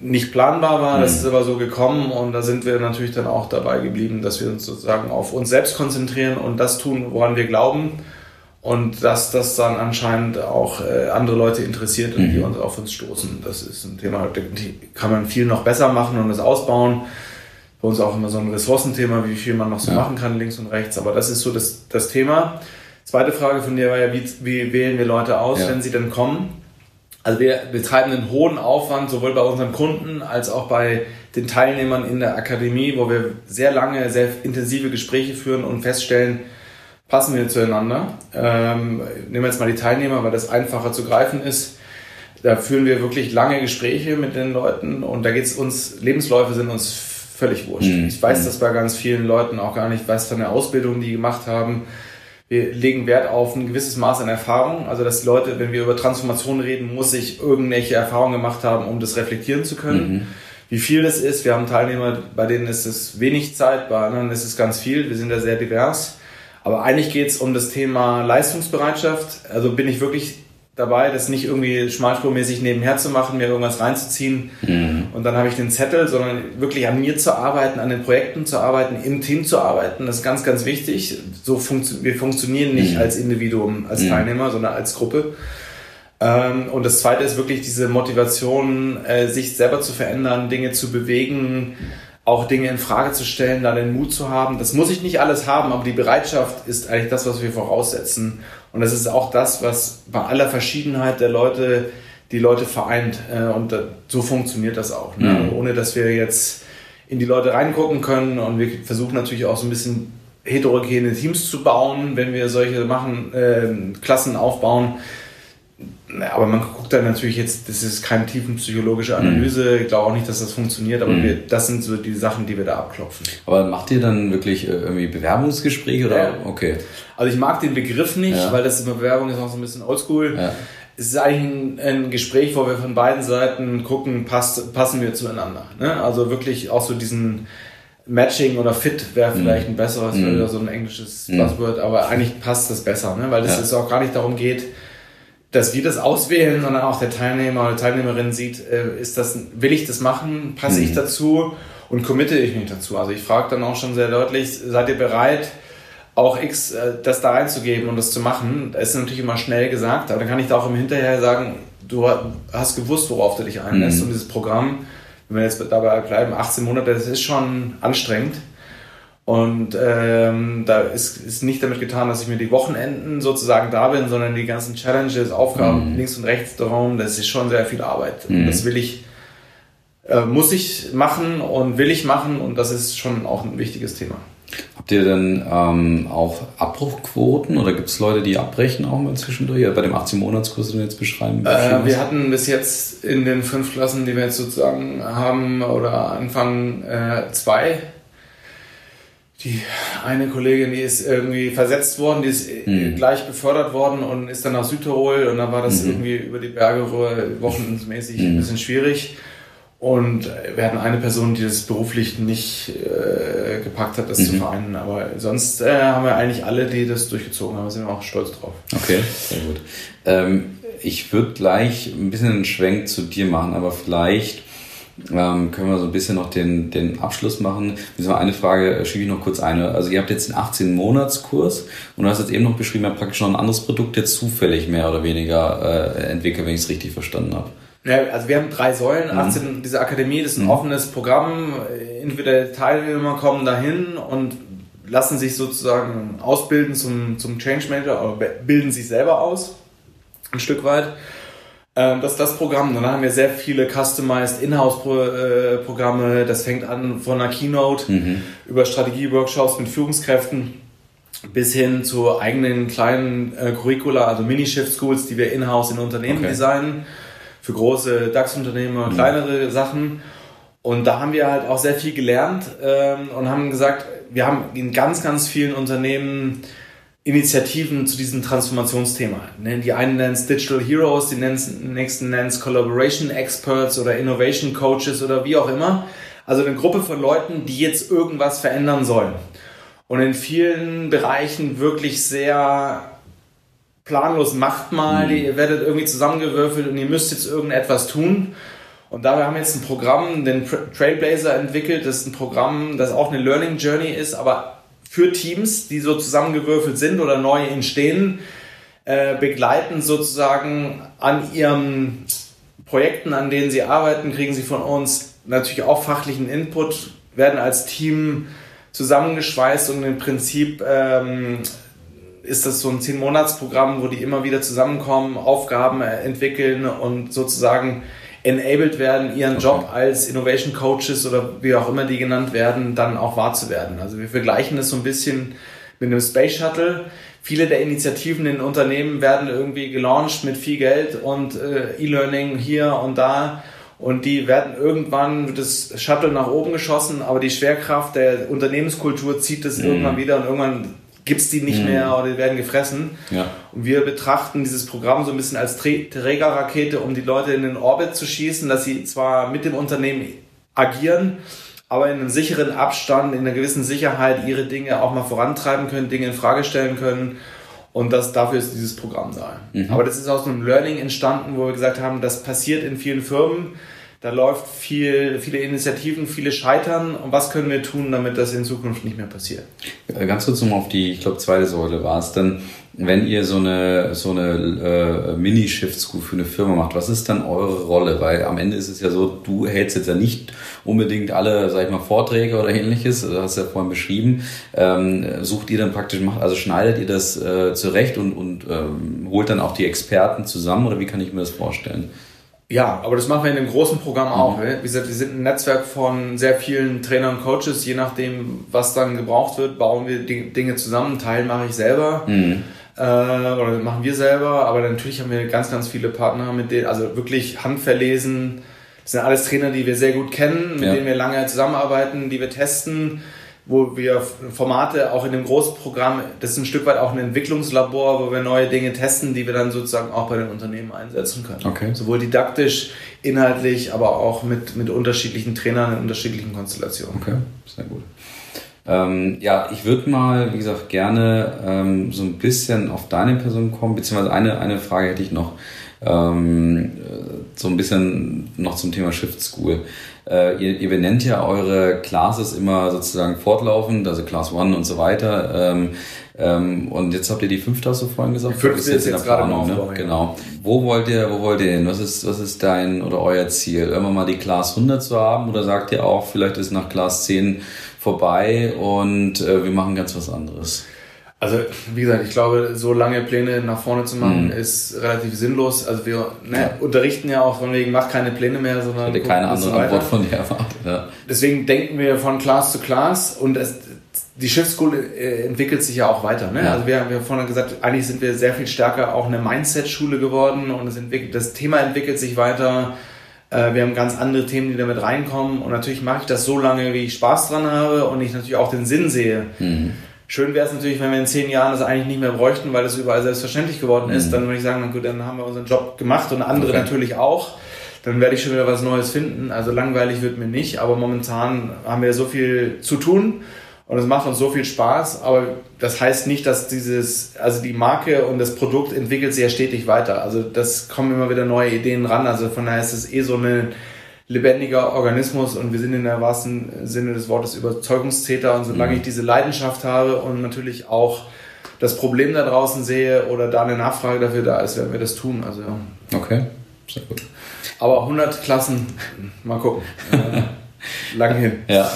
nicht planbar war. Das mhm. ist aber so gekommen und da sind wir natürlich dann auch dabei geblieben, dass wir uns sozusagen auf uns selbst konzentrieren und das tun, woran wir glauben und dass das dann anscheinend auch äh, andere Leute interessiert und mhm. die uns auf uns stoßen. Das ist ein Thema, die kann man viel noch besser machen und das ausbauen. Bei uns auch immer so ein Ressourcenthema, wie viel man noch so ja. machen kann, links und rechts. Aber das ist so das, das Thema. Zweite Frage von dir war ja, wie, wie wählen wir Leute aus, ja. wenn sie denn kommen? Also wir betreiben einen hohen Aufwand sowohl bei unseren Kunden als auch bei den Teilnehmern in der Akademie, wo wir sehr lange, sehr intensive Gespräche führen und feststellen, passen wir zueinander. Ähm, nehmen wir jetzt mal die Teilnehmer, weil das einfacher zu greifen ist. Da führen wir wirklich lange Gespräche mit den Leuten und da geht es uns, Lebensläufe sind uns völlig wurscht. Mhm. Ich weiß das bei ganz vielen Leuten auch gar nicht, ich weiß von der Ausbildung, die gemacht haben, wir legen Wert auf ein gewisses Maß an Erfahrung. Also, dass die Leute, wenn wir über Transformation reden, muss ich irgendwelche Erfahrungen gemacht haben, um das reflektieren zu können. Mhm. Wie viel das ist, wir haben Teilnehmer, bei denen ist es wenig Zeit, bei anderen ist es ganz viel. Wir sind da sehr divers. Aber eigentlich geht es um das Thema Leistungsbereitschaft. Also bin ich wirklich dabei, das nicht irgendwie schmalspurmäßig nebenher zu machen, mir irgendwas reinzuziehen mhm. und dann habe ich den Zettel, sondern wirklich an mir zu arbeiten, an den Projekten zu arbeiten, im Team zu arbeiten. Das ist ganz, ganz wichtig. So funktio wir funktionieren nicht mhm. als Individuum, als mhm. Teilnehmer, sondern als Gruppe. Ähm, und das Zweite ist wirklich diese Motivation, äh, sich selber zu verändern, Dinge zu bewegen, auch Dinge in Frage zu stellen, da den Mut zu haben. Das muss ich nicht alles haben, aber die Bereitschaft ist eigentlich das, was wir voraussetzen. Und das ist auch das, was bei aller Verschiedenheit der Leute die Leute vereint. Äh, und so funktioniert das auch. Ne? Mhm. Ohne dass wir jetzt in die Leute reingucken können. Und wir versuchen natürlich auch so ein bisschen heterogene Teams zu bauen, wenn wir solche machen, äh, Klassen aufbauen aber man guckt da natürlich jetzt, das ist keine tiefenpsychologische Analyse, mhm. ich glaube auch nicht, dass das funktioniert, aber mhm. wir, das sind so die Sachen, die wir da abklopfen. Aber macht ihr dann wirklich äh, irgendwie Bewerbungsgespräche oder? Ja. Okay. Also ich mag den Begriff nicht, ja. weil das Bewerbung ist auch so ein bisschen oldschool. Ja. Es ist eigentlich ein, ein, Gespräch, wo wir von beiden Seiten gucken, passt, passen wir zueinander. Ne? Also wirklich auch so diesen Matching oder Fit wäre mhm. vielleicht ein besseres, mhm. oder so ein englisches mhm. Buzzword, aber eigentlich passt das besser, ne? weil es auch gar nicht darum geht, dass wir das auswählen, sondern auch der Teilnehmer oder Teilnehmerin sieht, äh, ist das, will ich das machen, passe mhm. ich dazu und committe ich mich dazu. Also ich frage dann auch schon sehr deutlich, seid ihr bereit, auch X äh, das da reinzugeben und das zu machen? Das ist natürlich immer schnell gesagt, aber dann kann ich da auch im Hinterher sagen, du hast gewusst, worauf du dich einlässt mhm. und dieses Programm, wenn wir jetzt dabei bleiben, 18 Monate, das ist schon anstrengend. Und ähm, da ist, ist nicht damit getan, dass ich mir die Wochenenden sozusagen da bin, sondern die ganzen Challenges, Aufgaben mhm. links und rechts darum, das ist schon sehr viel Arbeit. Mhm. Das will ich, äh, muss ich machen und will ich machen und das ist schon auch ein wichtiges Thema. Habt ihr denn ähm, auch Abbruchquoten oder gibt es Leute, die abbrechen auch mal zwischendurch? Bei dem 18-Monatskurs, den du jetzt beschreiben äh, Wir hatten bis jetzt in den fünf Klassen, die wir jetzt sozusagen haben oder anfangen, äh, zwei die eine Kollegin, die ist irgendwie versetzt worden, die ist mhm. gleich befördert worden und ist dann nach Südtirol und dann war das mhm. irgendwie über die Berge wochenmäßig mhm. ein bisschen schwierig. Und wir hatten eine Person, die das beruflich nicht äh, gepackt hat, das zu mhm. vereinen. Aber sonst äh, haben wir eigentlich alle, die das durchgezogen haben, sind wir auch stolz drauf. Okay, sehr gut. Ähm, ich würde gleich ein bisschen einen Schwenk zu dir machen, aber vielleicht ähm, können wir so ein bisschen noch den, den Abschluss machen. Eine Frage schiebe ich noch kurz ein. Also ihr habt jetzt einen 18-Monats-Kurs und du hast jetzt eben noch beschrieben, ihr habt praktisch noch ein anderes Produkt jetzt zufällig mehr oder weniger äh, entwickelt, wenn ich es richtig verstanden habe. Ja, also wir haben drei Säulen. 18, mhm. diese Akademie, das ist ein mhm. offenes Programm. Entweder Teilnehmer kommen dahin und lassen sich sozusagen ausbilden zum, zum Change Manager oder bilden sich selber aus, ein Stück weit. Ähm, das ist das Programm. Dann haben wir sehr viele customized Inhouse-Programme. Das fängt an von einer Keynote mhm. über Strategie-Workshops mit Führungskräften bis hin zu eigenen kleinen äh, Curricula, also Mini-Shift-Schools, die wir in-house in Unternehmen okay. designen. Für große DAX-Unternehmen, mhm. kleinere Sachen. Und da haben wir halt auch sehr viel gelernt ähm, und haben gesagt, wir haben in ganz, ganz vielen Unternehmen Initiativen zu diesem Transformationsthema. Ne, die einen nennen es Digital Heroes, die nächsten nennen es Collaboration Experts oder Innovation Coaches oder wie auch immer. Also eine Gruppe von Leuten, die jetzt irgendwas verändern sollen. Und in vielen Bereichen wirklich sehr planlos macht mal, mhm. ihr werdet irgendwie zusammengewürfelt und ihr müsst jetzt irgendetwas tun. Und da haben wir jetzt ein Programm, den Trailblazer entwickelt. Das ist ein Programm, das auch eine Learning Journey ist, aber für Teams, die so zusammengewürfelt sind oder neu entstehen, äh, begleiten sozusagen an ihren Projekten, an denen sie arbeiten, kriegen sie von uns natürlich auch fachlichen Input, werden als Team zusammengeschweißt und im Prinzip ähm, ist das so ein 10-Monats-Programm, wo die immer wieder zusammenkommen, Aufgaben entwickeln und sozusagen enabled werden, ihren okay. Job als Innovation Coaches oder wie auch immer die genannt werden, dann auch wahr zu werden. Also wir vergleichen das so ein bisschen mit einem Space Shuttle. Viele der Initiativen in Unternehmen werden irgendwie gelauncht mit viel Geld und äh, E-Learning hier und da. Und die werden irgendwann, wird das Shuttle nach oben geschossen, aber die Schwerkraft der Unternehmenskultur zieht es mhm. irgendwann wieder und irgendwann gibt es die nicht mhm. mehr oder die werden gefressen. Ja. Und wir betrachten dieses Programm so ein bisschen als Trägerrakete, um die Leute in den Orbit zu schießen, dass sie zwar mit dem Unternehmen agieren, aber in einem sicheren Abstand, in einer gewissen Sicherheit ihre Dinge auch mal vorantreiben können, Dinge in Frage stellen können Und das, dafür ist dieses Programm da. Mhm. Aber das ist aus einem Learning entstanden, wo wir gesagt haben, das passiert in vielen Firmen. Da läuft viel, viele Initiativen, viele scheitern. Und was können wir tun, damit das in Zukunft nicht mehr passiert? Äh, Ganz kurz nochmal auf die, ich glaube, zweite Säule war es dann, wenn ihr so eine, so eine äh, Mini-Shift-School für eine Firma macht, was ist dann eure Rolle? Weil am Ende ist es ja so, du hältst jetzt ja nicht unbedingt alle, sag ich mal, Vorträge oder ähnliches, du hast ja vorhin beschrieben. Ähm, sucht ihr dann praktisch, macht, also schneidet ihr das äh, zurecht und, und ähm, holt dann auch die Experten zusammen oder wie kann ich mir das vorstellen? Ja, aber das machen wir in dem großen Programm auch. ne? Wie gesagt, wir sind ein Netzwerk von sehr vielen Trainern und Coaches. Je nachdem, was dann gebraucht wird, bauen wir die Dinge zusammen. Einen Teil mache ich selber. Äh, oder machen wir selber. Aber natürlich haben wir ganz, ganz viele Partner, mit denen, also wirklich handverlesen. Das sind alles Trainer, die wir sehr gut kennen, mit Ja. denen wir lange zusammenarbeiten, die wir testen, wo wir Formate auch in dem großen Programm, das ist ein Stück weit auch ein Entwicklungslabor, wo wir neue Dinge testen, die wir dann sozusagen auch bei den Unternehmen einsetzen können. Okay. Sowohl didaktisch, inhaltlich, aber auch mit, mit unterschiedlichen Trainern in unterschiedlichen Konstellationen. Okay, sehr gut. Ähm, ja, ich würde mal, wie gesagt, gerne ähm, so ein bisschen auf deine Person kommen, beziehungsweise eine, eine Frage hätte ich noch. Ähm, äh, so ein bisschen noch zum Thema Shift School. Äh, ihr, ihr benennt ja eure Classes immer sozusagen fortlaufend, also Class One und so weiter. Ähm, ähm, und jetzt habt ihr die fünfte, hast du vorhin gesagt? Die fünfte ist jetzt der gerade Planung, ne? Genau. Wo wollt ihr, wo wollt ihr hin? Was ist, was ist dein oder euer Ziel? Irgendwann mal die Class 100 zu haben oder sagt ihr auch, vielleicht ist nach Class 10 vorbei und äh, wir machen ganz was anderes? Also, wie gesagt, ich glaube, so lange Pläne nach vorne zu machen, Mhm. ist relativ sinnlos. Also wir ne, unterrichten ja auch von wegen, mach keine Pläne mehr, sondern Ich hätte keine andere Antwort von dir erwartet. Ja. Deswegen denken wir von Class zu Class und es, die Shift School äh, entwickelt sich ja auch weiter. Ne? Ja. Also wir, haben vorhin gesagt, eigentlich sind wir sehr viel stärker auch eine Mindset-Schule geworden und es entwickelt, das Thema entwickelt sich weiter. Äh, Wir haben ganz andere Themen, die damit reinkommen und natürlich mache ich das so lange, wie ich Spaß dran habe und ich natürlich auch den Sinn sehe. Mhm. Schön wäre es natürlich, wenn wir in zehn Jahren das eigentlich nicht mehr bräuchten, weil es überall selbstverständlich geworden Mhm. ist. Dann würde ich sagen, na gut, dann haben wir unseren Job gemacht und andere Okay. natürlich auch. Dann werde ich schon wieder was Neues finden. Also langweilig wird mir nicht, aber momentan haben wir so viel zu tun und es macht uns so viel Spaß. Aber das heißt nicht, dass dieses, also die Marke und das Produkt entwickelt sich ja stetig weiter. Also das kommen immer wieder neue Ideen ran. Also von daher ist es eh so ein lebendiger Organismus und wir sind in der wahrsten Sinne des Wortes Überzeugungstäter und solange ich diese Leidenschaft habe und natürlich auch das Problem da draußen sehe oder da eine Nachfrage dafür da ist, werden wir das tun. Also ja. Okay, sehr gut. Aber 100 Klassen, mal gucken. Lang hin. Ja,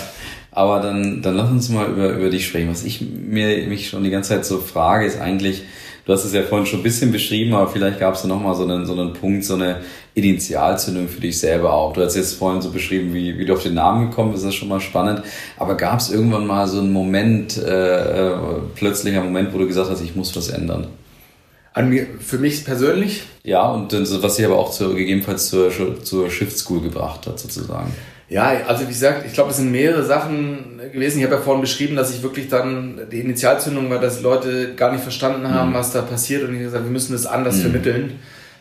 aber dann, dann lass uns mal über, über dich sprechen. Was ich mir mich schon die ganze Zeit so frage, ist eigentlich, du hast es ja vorhin schon ein bisschen beschrieben, aber vielleicht gab es da nochmal so einen, so einen Punkt, so eine Initialzündung für dich selber auch. Du hast jetzt vorhin so beschrieben, wie, wie du auf den Namen gekommen bist, das ist schon mal spannend. Aber gab es irgendwann mal so einen Moment, äh, äh, plötzlicher Moment, wo du gesagt hast, ich muss was ändern? An mir, für mich persönlich, Ja, und was dich aber auch zur, gegebenenfalls zur, zur Shift School gebracht hat, sozusagen. Ja, also wie gesagt, ich glaube, es sind mehrere Sachen gewesen. Ich habe ja vorhin beschrieben, dass ich wirklich dann, die Initialzündung war, dass Leute gar nicht verstanden haben, was da passiert und ich habe gesagt, wir müssen das anders vermitteln.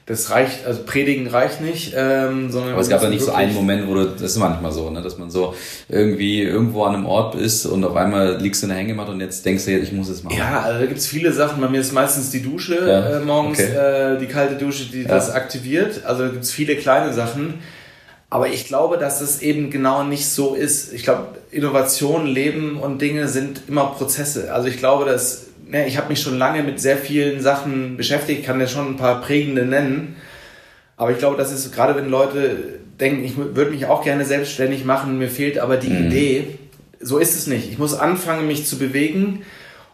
Das reicht, also predigen reicht nicht, ähm, sondern Aber es gab ja nicht so einen Moment, wo du, das ist manchmal so, ne, dass man so irgendwie irgendwo an einem Ort ist und auf einmal liegst du in der Hängematte und jetzt denkst du, ich muss es machen. Ja, also da gibt's viele Sachen. Bei mir ist meistens die Dusche Ja, äh, morgens, okay. äh, die kalte Dusche, die das aktiviert. Also da gibt's viele kleine Sachen. Aber ich glaube, dass das eben genau nicht so ist. Ich glaube, Innovation, Leben und Dinge sind immer Prozesse. Also ich glaube, dass ne, ich habe mich schon lange mit sehr vielen Sachen beschäftigt, kann ja schon ein paar prägende nennen. Aber ich glaube, das ist gerade wenn Leute denken, ich würde mich auch gerne selbstständig machen, mir fehlt aber die Idee. So ist es nicht. Ich muss anfangen, mich zu bewegen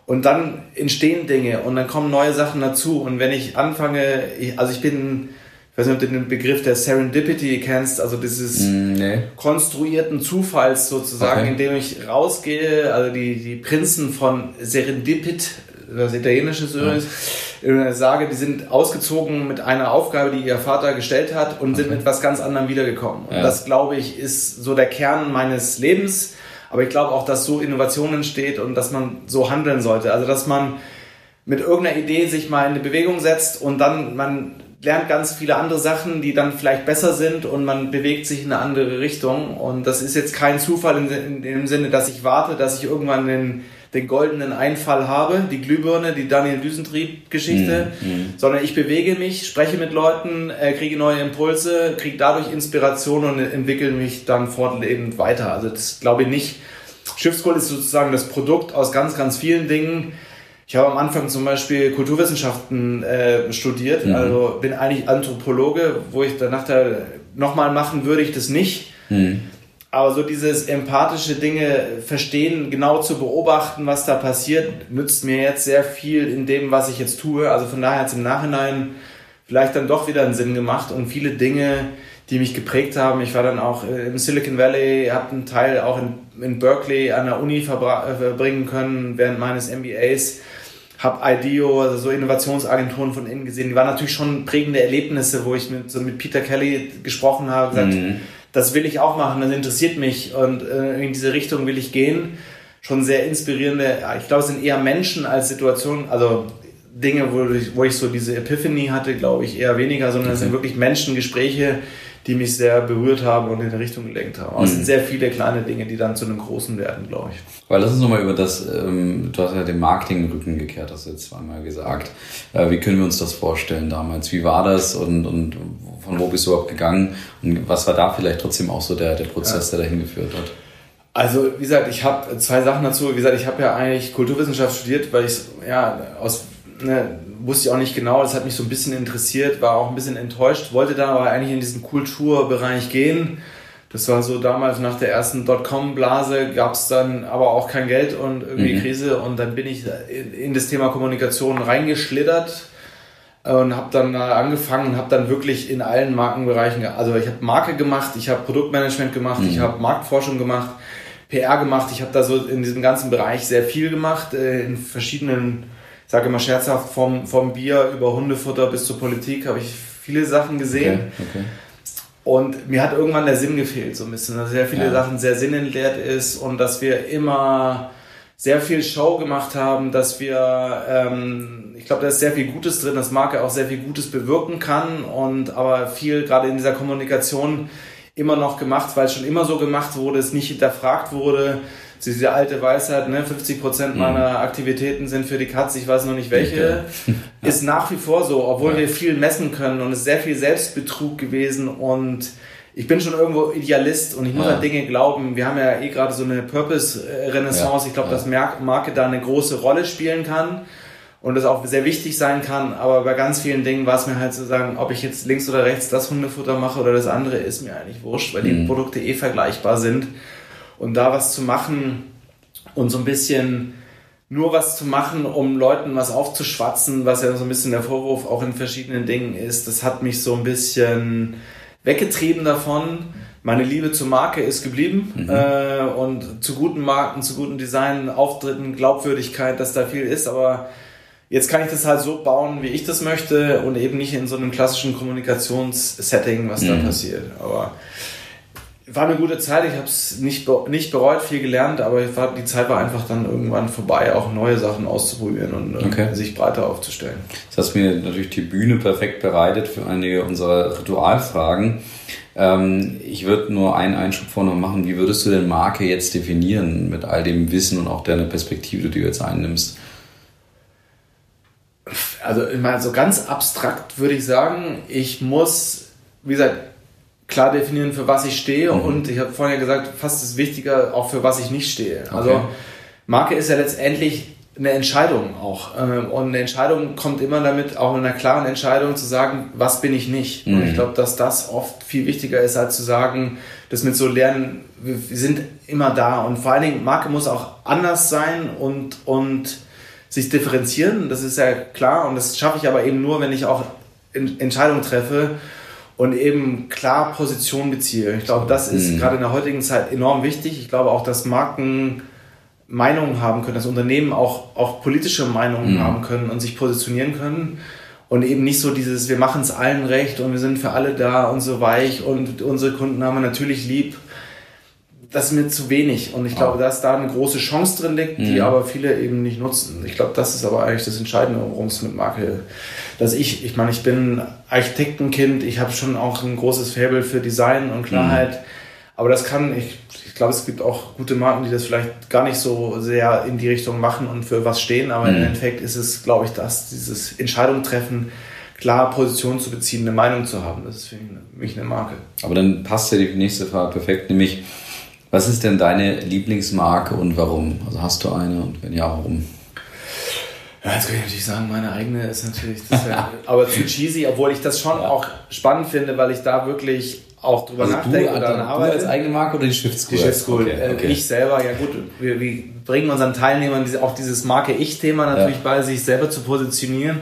und dann entstehen Dinge und dann kommen neue Sachen dazu. Und wenn ich anfange, also ich bin, ich weiß nicht, ob du den Begriff der Serendipity kennst, also dieses Hm, nee. konstruierten Zufalls sozusagen, Okay. indem ich rausgehe, also die, die Prinzen von Serendipit, das italienische übrigens, äh, sage, die sind ausgezogen mit einer Aufgabe, die ihr Vater gestellt hat und sind mit was ganz anderem wiedergekommen. Und Ja. das, glaube ich, ist so der Kern meines Lebens. Aber ich glaube auch, dass so Innovation entsteht und dass man so handeln sollte. Also, dass man mit irgendeiner Idee sich mal in eine Bewegung setzt und dann man lernt ganz viele andere Sachen, die dann vielleicht besser sind und man bewegt sich in eine andere Richtung. Und das ist jetzt kein Zufall in, in dem Sinne, dass ich warte, dass ich irgendwann den den goldenen Einfall habe, die Glühbirne, die Daniel Düsentrieb-Geschichte, mhm. sondern ich bewege mich, spreche mit Leuten, äh, kriege neue Impulse, kriege dadurch Inspiration und entwickle mich dann fortlebend weiter. Also das glaube ich nicht. Schiffskohl ist sozusagen das Produkt aus ganz, ganz vielen Dingen. Ich habe am Anfang zum Beispiel Kulturwissenschaften äh, studiert, mhm. also bin eigentlich Anthropologe, wo ich danach da nochmal machen würde ich das nicht. Mhm. Aber so dieses empathische Dinge verstehen, genau zu beobachten, was da passiert, nützt mir jetzt sehr viel in dem, was ich jetzt tue. Also von daher hat es im Nachhinein vielleicht dann doch wieder einen Sinn gemacht und viele Dinge, die mich geprägt haben. Ich war dann auch äh, im Silicon Valley, habe einen Teil auch in, in Berkeley an der Uni äh, verbringen können während meines MBAs. Habe IDEO, also so Innovationsagenturen von innen gesehen. Die waren natürlich schon prägende Erlebnisse, wo ich mit, so mit Peter Kelly gesprochen habe, gesagt, mhm das will ich auch machen, das interessiert mich und äh, in diese Richtung will ich gehen. Schon sehr inspirierende, ich glaube, es sind eher Menschen als Situationen, also Dinge, wo ich, wo ich so diese Epiphany hatte, glaube ich, eher weniger, sondern es sind wirklich Menschen, Gespräche, die mich sehr berührt haben und in eine Richtung gelenkt haben. Aber es sind mhm. sehr viele kleine Dinge, die dann zu einem großen werden, glaube ich. Weil lass uns nochmal über das, ähm, du hast ja den Marketing gekehrt, hast du jetzt zweimal gesagt. Äh, wie können wir uns das vorstellen damals? Wie war das und, und von wo bist du überhaupt gegangen? Und was war da vielleicht trotzdem auch so der, der Prozess, ja. der dahin geführt hat? Also, wie gesagt, ich habe zwei Sachen dazu. Wie gesagt, ich habe ja eigentlich Kulturwissenschaft studiert, weil ich ja aus ne, wusste ich auch nicht genau, das hat mich so ein bisschen interessiert, war auch ein bisschen enttäuscht, wollte dann aber eigentlich in diesen Kulturbereich gehen. Das war so damals nach der ersten Dotcom-Blase, gab es dann aber auch kein Geld und irgendwie mhm. Krise und dann bin ich in das Thema Kommunikation reingeschlittert und habe dann angefangen und habe dann wirklich in allen Markenbereichen, also ich habe Marke gemacht, ich habe Produktmanagement gemacht, mhm. ich habe Marktforschung gemacht, PR gemacht, ich habe da so in diesem ganzen Bereich sehr viel gemacht, äh, in verschiedenen sage immer scherzhaft, vom, vom Bier über Hundefutter bis zur Politik habe ich viele Sachen gesehen. Okay, okay. Und mir hat irgendwann der Sinn gefehlt, so ein bisschen, dass sehr viele ja. Sachen sehr sinnentleert ist und dass wir immer sehr viel Show gemacht haben, dass wir, ähm, ich glaube, da ist sehr viel Gutes drin, dass Marke auch sehr viel Gutes bewirken kann und aber viel gerade in dieser Kommunikation immer noch gemacht, weil es schon immer so gemacht wurde, es nicht hinterfragt wurde, diese alte Weisheit, ne, 50 Prozent mhm. meiner Aktivitäten sind für die Katze, ich weiß noch nicht welche, ja. ist nach wie vor so, obwohl ja. wir viel messen können und es ist sehr viel Selbstbetrug gewesen und ich bin schon irgendwo Idealist und ich muss ja. an Dinge glauben. Wir haben ja eh gerade so eine Purpose-Renaissance. Ich glaube, dass Marke da eine große Rolle spielen kann und das auch sehr wichtig sein kann. Aber bei ganz vielen Dingen war es mir halt zu sagen, ob ich jetzt links oder rechts das Hundefutter mache oder das andere, ist mir eigentlich wurscht, weil die mhm. Produkte eh vergleichbar sind und da was zu machen und so ein bisschen nur was zu machen, um Leuten was aufzuschwatzen, was ja so ein bisschen der Vorwurf auch in verschiedenen Dingen ist, das hat mich so ein bisschen weggetrieben davon. Meine Liebe zur Marke ist geblieben mhm. äh, und zu guten Marken, zu guten Design, Auftritten, Glaubwürdigkeit, dass da viel ist, aber jetzt kann ich das halt so bauen, wie ich das möchte und eben nicht in so einem klassischen Kommunikationssetting, was mhm. da passiert. Aber war eine gute Zeit, ich habe es nicht, nicht bereut, viel gelernt, aber war, die Zeit war einfach dann irgendwann vorbei, auch neue Sachen auszuprobieren und äh, okay. sich breiter aufzustellen. Das hast mir natürlich die Bühne perfekt bereitet für einige unserer Ritualfragen. Ähm, ich würde nur einen Einschub vorne machen. Wie würdest du denn Marke jetzt definieren mit all dem Wissen und auch deiner Perspektive, die du jetzt einnimmst? Also, ich meine, so ganz abstrakt würde ich sagen, ich muss, wie gesagt, klar definieren, für was ich stehe mhm. und ich habe vorhin ja gesagt, fast ist wichtiger auch für was ich nicht stehe. Okay. Also Marke ist ja letztendlich eine Entscheidung auch ähm, und eine Entscheidung kommt immer damit, auch in einer klaren Entscheidung zu sagen, was bin ich nicht. Mhm. Und ich glaube, dass das oft viel wichtiger ist, als zu sagen, das mit so lernen, wir sind immer da und vor allen Dingen Marke muss auch anders sein und, und sich differenzieren, das ist ja klar und das schaffe ich aber eben nur, wenn ich auch Entscheidungen treffe und eben klar Position beziehe. Ich glaube, das ist mhm. gerade in der heutigen Zeit enorm wichtig. Ich glaube auch, dass Marken Meinungen haben können, dass Unternehmen auch, auch politische Meinungen mhm. haben können und sich positionieren können. Und eben nicht so dieses, wir machen es allen recht und wir sind für alle da und so weich und unsere Kunden haben wir natürlich lieb das ist mir zu wenig. Und ich glaube, dass da eine große Chance drin liegt, die mhm. aber viele eben nicht nutzen. Ich glaube, das ist aber eigentlich das Entscheidende, worum es mit Marke, dass ich, ich meine, ich bin Architektenkind, ich habe schon auch ein großes Faible für Design und Klarheit. Mhm. Aber das kann, ich, ich glaube, es gibt auch gute Marken, die das vielleicht gar nicht so sehr in die Richtung machen und für was stehen. Aber mhm. im Endeffekt ist es, glaube ich, das, dieses Entscheidung treffen, klar Position zu beziehen, eine Meinung zu haben. Das ist für mich eine Marke. Aber dann passt ja die nächste Frage perfekt, nämlich, was ist denn deine Lieblingsmarke und warum? Also hast du eine und wenn ja, warum? Ja, jetzt kann ich natürlich sagen, meine eigene ist natürlich, ja, aber zu cheesy, obwohl ich das schon ja. auch spannend finde, weil ich da wirklich auch drüber also nachdenke du, oder arbeite. Du als eigene Marke oder die Schiffschool? Die Schiffschool. Okay, äh, okay. Ich selber, ja gut, wir, wir bringen unseren Teilnehmern auch dieses Marke-Ich-Thema natürlich bei, sich selber zu positionieren.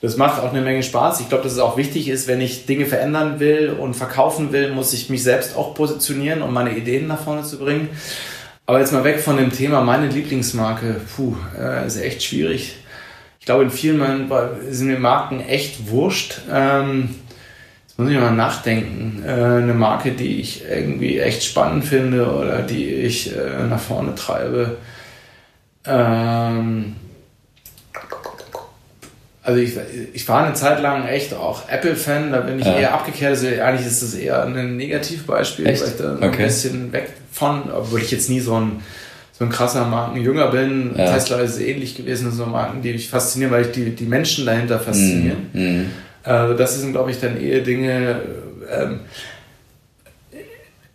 Das macht auch eine Menge Spaß. Ich glaube, dass es auch wichtig ist, wenn ich Dinge verändern will und verkaufen will, muss ich mich selbst auch positionieren, um meine Ideen nach vorne zu bringen. Aber jetzt mal weg von dem Thema, meine Lieblingsmarke, puh, äh, ist echt schwierig. Ich glaube, in vielen sind mir Marken echt wurscht. Ähm, jetzt muss ich mal nachdenken. Äh, eine Marke, die ich irgendwie echt spannend finde oder die ich äh, nach vorne treibe. Ähm, also ich, ich war eine Zeit lang echt auch Apple-Fan, da bin ich ja. eher abgekehrt. Also eigentlich ist das eher ein Negativbeispiel, echt? weil ich da okay. ein bisschen weg von, obwohl ich jetzt nie so ein, so ein krasser Markenjünger bin. Ja. Tesla ist ähnlich gewesen, so Marken, die mich faszinieren, weil ich die, die Menschen dahinter faszinieren. Mm, mm. Also das sind, glaube ich, dann eher Dinge, ähm,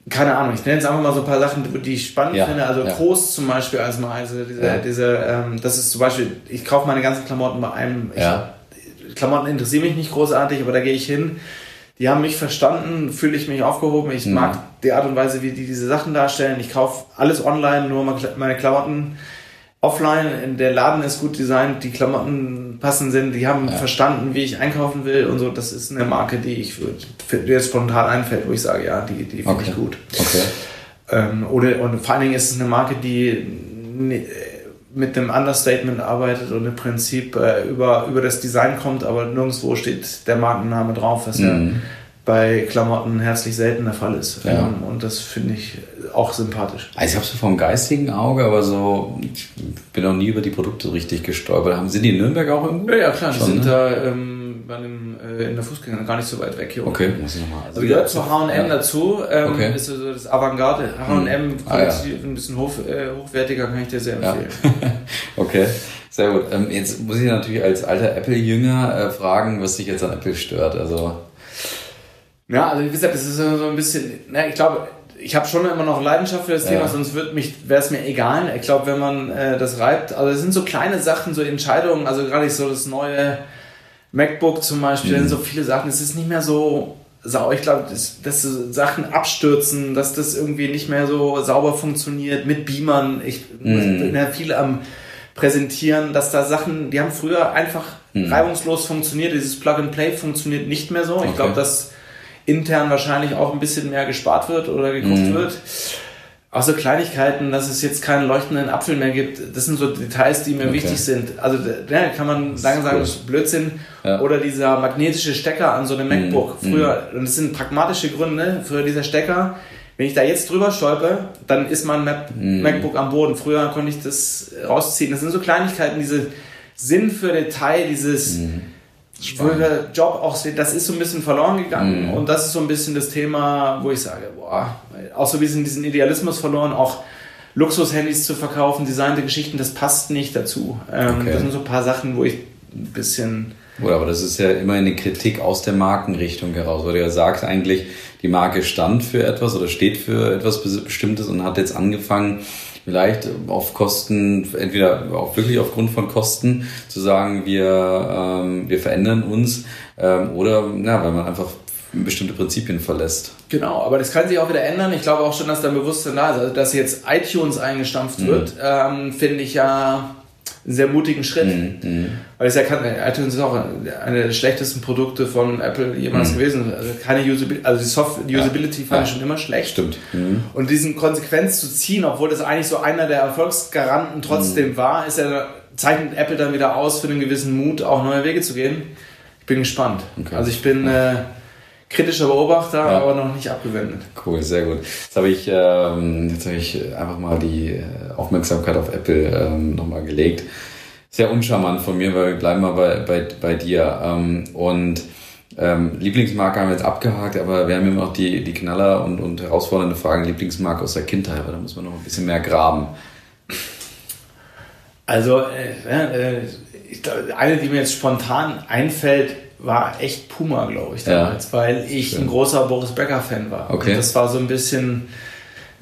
keine Ahnung, ich nenne jetzt einfach mal so ein paar Sachen, die ich spannend ja, finde. Also ja. Groß zum Beispiel als mal, also diese, ja. diese ähm, das ist zum Beispiel, ich kaufe meine ganzen Klamotten bei einem. Ich, Klamotten interessieren mich nicht großartig, aber da gehe ich hin. Die haben mich verstanden, fühle ich mich aufgehoben. Ich mhm. mag die Art und Weise, wie die diese Sachen darstellen. Ich kaufe alles online, nur meine Klamotten offline. Der Laden ist gut designt, die Klamotten passen sind, die haben ja. verstanden, wie ich einkaufen will und so. Das ist eine Marke, die ich die jetzt spontan einfällt, wo ich sage, ja, die, die finde okay. ich gut. Okay. Ähm, oder, und vor allen Dingen ist es eine Marke, die mit dem Understatement arbeitet und im Prinzip äh, über, über das Design kommt, aber nirgendwo steht der Markenname drauf, was mhm. ja bei Klamotten herzlich selten der Fall ist. Ja. Ähm, und das finde ich auch sympathisch. Also ich habe so vom geistigen Auge, aber so, ich bin noch nie über die Produkte richtig gestolpert. Sind die in Nürnberg auch irgendwo? Ja, ja klar, die sind ne? da ähm, bei einem, äh, in der Fußgänger gar nicht so weit weg hier. Okay, muss ich nochmal. Also, gehört zu H&M ja. dazu, ähm, okay. ist also das Avantgarde. H&M, hm. ah, ja. ein bisschen hoch, äh, hochwertiger, kann ich dir sehr empfehlen. Ja. okay. Sehr gut. Ähm, jetzt muss ich natürlich als alter Apple-Jünger äh, fragen, was dich jetzt an Apple stört. Also ja, also wie gesagt, das ist so ein bisschen, na, ich glaube, ich habe schon immer noch Leidenschaft für das ja. Thema, sonst wird mich, wäre es mir egal. Ich glaube, wenn man äh, das reibt, also es sind so kleine Sachen, so Entscheidungen, also gerade so das neue MacBook zum Beispiel, mhm. so viele Sachen, es ist nicht mehr so sauber. Ich glaube, dass, dass so Sachen abstürzen, dass das irgendwie nicht mehr so sauber funktioniert mit Beamern. Ich mhm. bin ja viel am präsentieren, dass da Sachen, die haben früher einfach mhm. reibungslos funktioniert. Dieses Plug and Play funktioniert nicht mehr so. Okay. Ich glaube, dass intern wahrscheinlich auch ein bisschen mehr gespart wird oder geguckt mhm. wird. Auch so Kleinigkeiten, dass es jetzt keinen leuchtenden Apfel mehr gibt, das sind so Details, die mir okay. wichtig sind. Also da kann man lange sagen, das ist Blödsinn. Ja. Oder dieser magnetische Stecker an so einem mhm. MacBook. Mhm. Früher, und das sind pragmatische Gründe, früher dieser Stecker, wenn ich da jetzt drüber stolpe, dann ist mein Mac mhm. MacBook am Boden. Früher konnte ich das rausziehen. Das sind so Kleinigkeiten, diese Sinn für Detail, dieses mhm schwieriger Job auch sehen, das ist so ein bisschen verloren gegangen mhm. und das ist so ein bisschen das Thema, wo ich sage, boah, auch so ein bisschen diesen Idealismus verloren, auch Luxushandys zu verkaufen, designte Geschichten, das passt nicht dazu. Ähm, okay. Das sind so ein paar Sachen, wo ich ein bisschen... Gut, aber das ist ja immer eine Kritik aus der Markenrichtung heraus, weil du ja sagst eigentlich, die Marke stand für etwas oder steht für etwas Bestimmtes und hat jetzt angefangen, vielleicht auf Kosten, entweder auch wirklich aufgrund von Kosten, zu sagen, wir, ähm, wir verändern uns ähm, oder ja, weil man einfach bestimmte Prinzipien verlässt. Genau, aber das kann sich auch wieder ändern. Ich glaube auch schon, dass da Bewusstsein da ist. Also, dass jetzt iTunes eingestampft mhm. wird, ähm, finde ich ja einen sehr mutigen Schritt. Mhm. Weil es ja kann, iTunes ist auch eine der schlechtesten Produkte von Apple jemals mhm. gewesen. Also keine Usability, also die Soft Usability ja. fand ich schon immer schlecht. Stimmt. Mhm. Und diesen Konsequenz zu ziehen, obwohl das eigentlich so einer der Erfolgsgaranten trotzdem mhm. war, ist ja, zeichnet Apple dann wieder aus für einen gewissen Mut, auch neue Wege zu gehen. Ich bin gespannt. Okay. Also ich bin, äh, kritischer Beobachter, ja. aber noch nicht abgewendet. Cool, sehr gut. Jetzt habe ich, ähm, jetzt habe ich einfach mal die äh, Aufmerksamkeit auf Apple ähm, nochmal gelegt. Sehr uncharmant von mir, weil wir bleiben mal bei, bei, bei dir. Ähm, und Ähm, Lieblingsmarke haben wir jetzt abgehakt, aber wir haben immer noch die, die Knaller und, und herausfordernde Fragen. Lieblingsmarke aus der Kindheit, aber da muss man noch ein bisschen mehr graben. Also, äh, äh, eine, die mir jetzt spontan einfällt, war echt Puma, glaube ich, damals, ja. weil ich Schön. ein großer Boris Becker-Fan war. Okay. Und das war so ein bisschen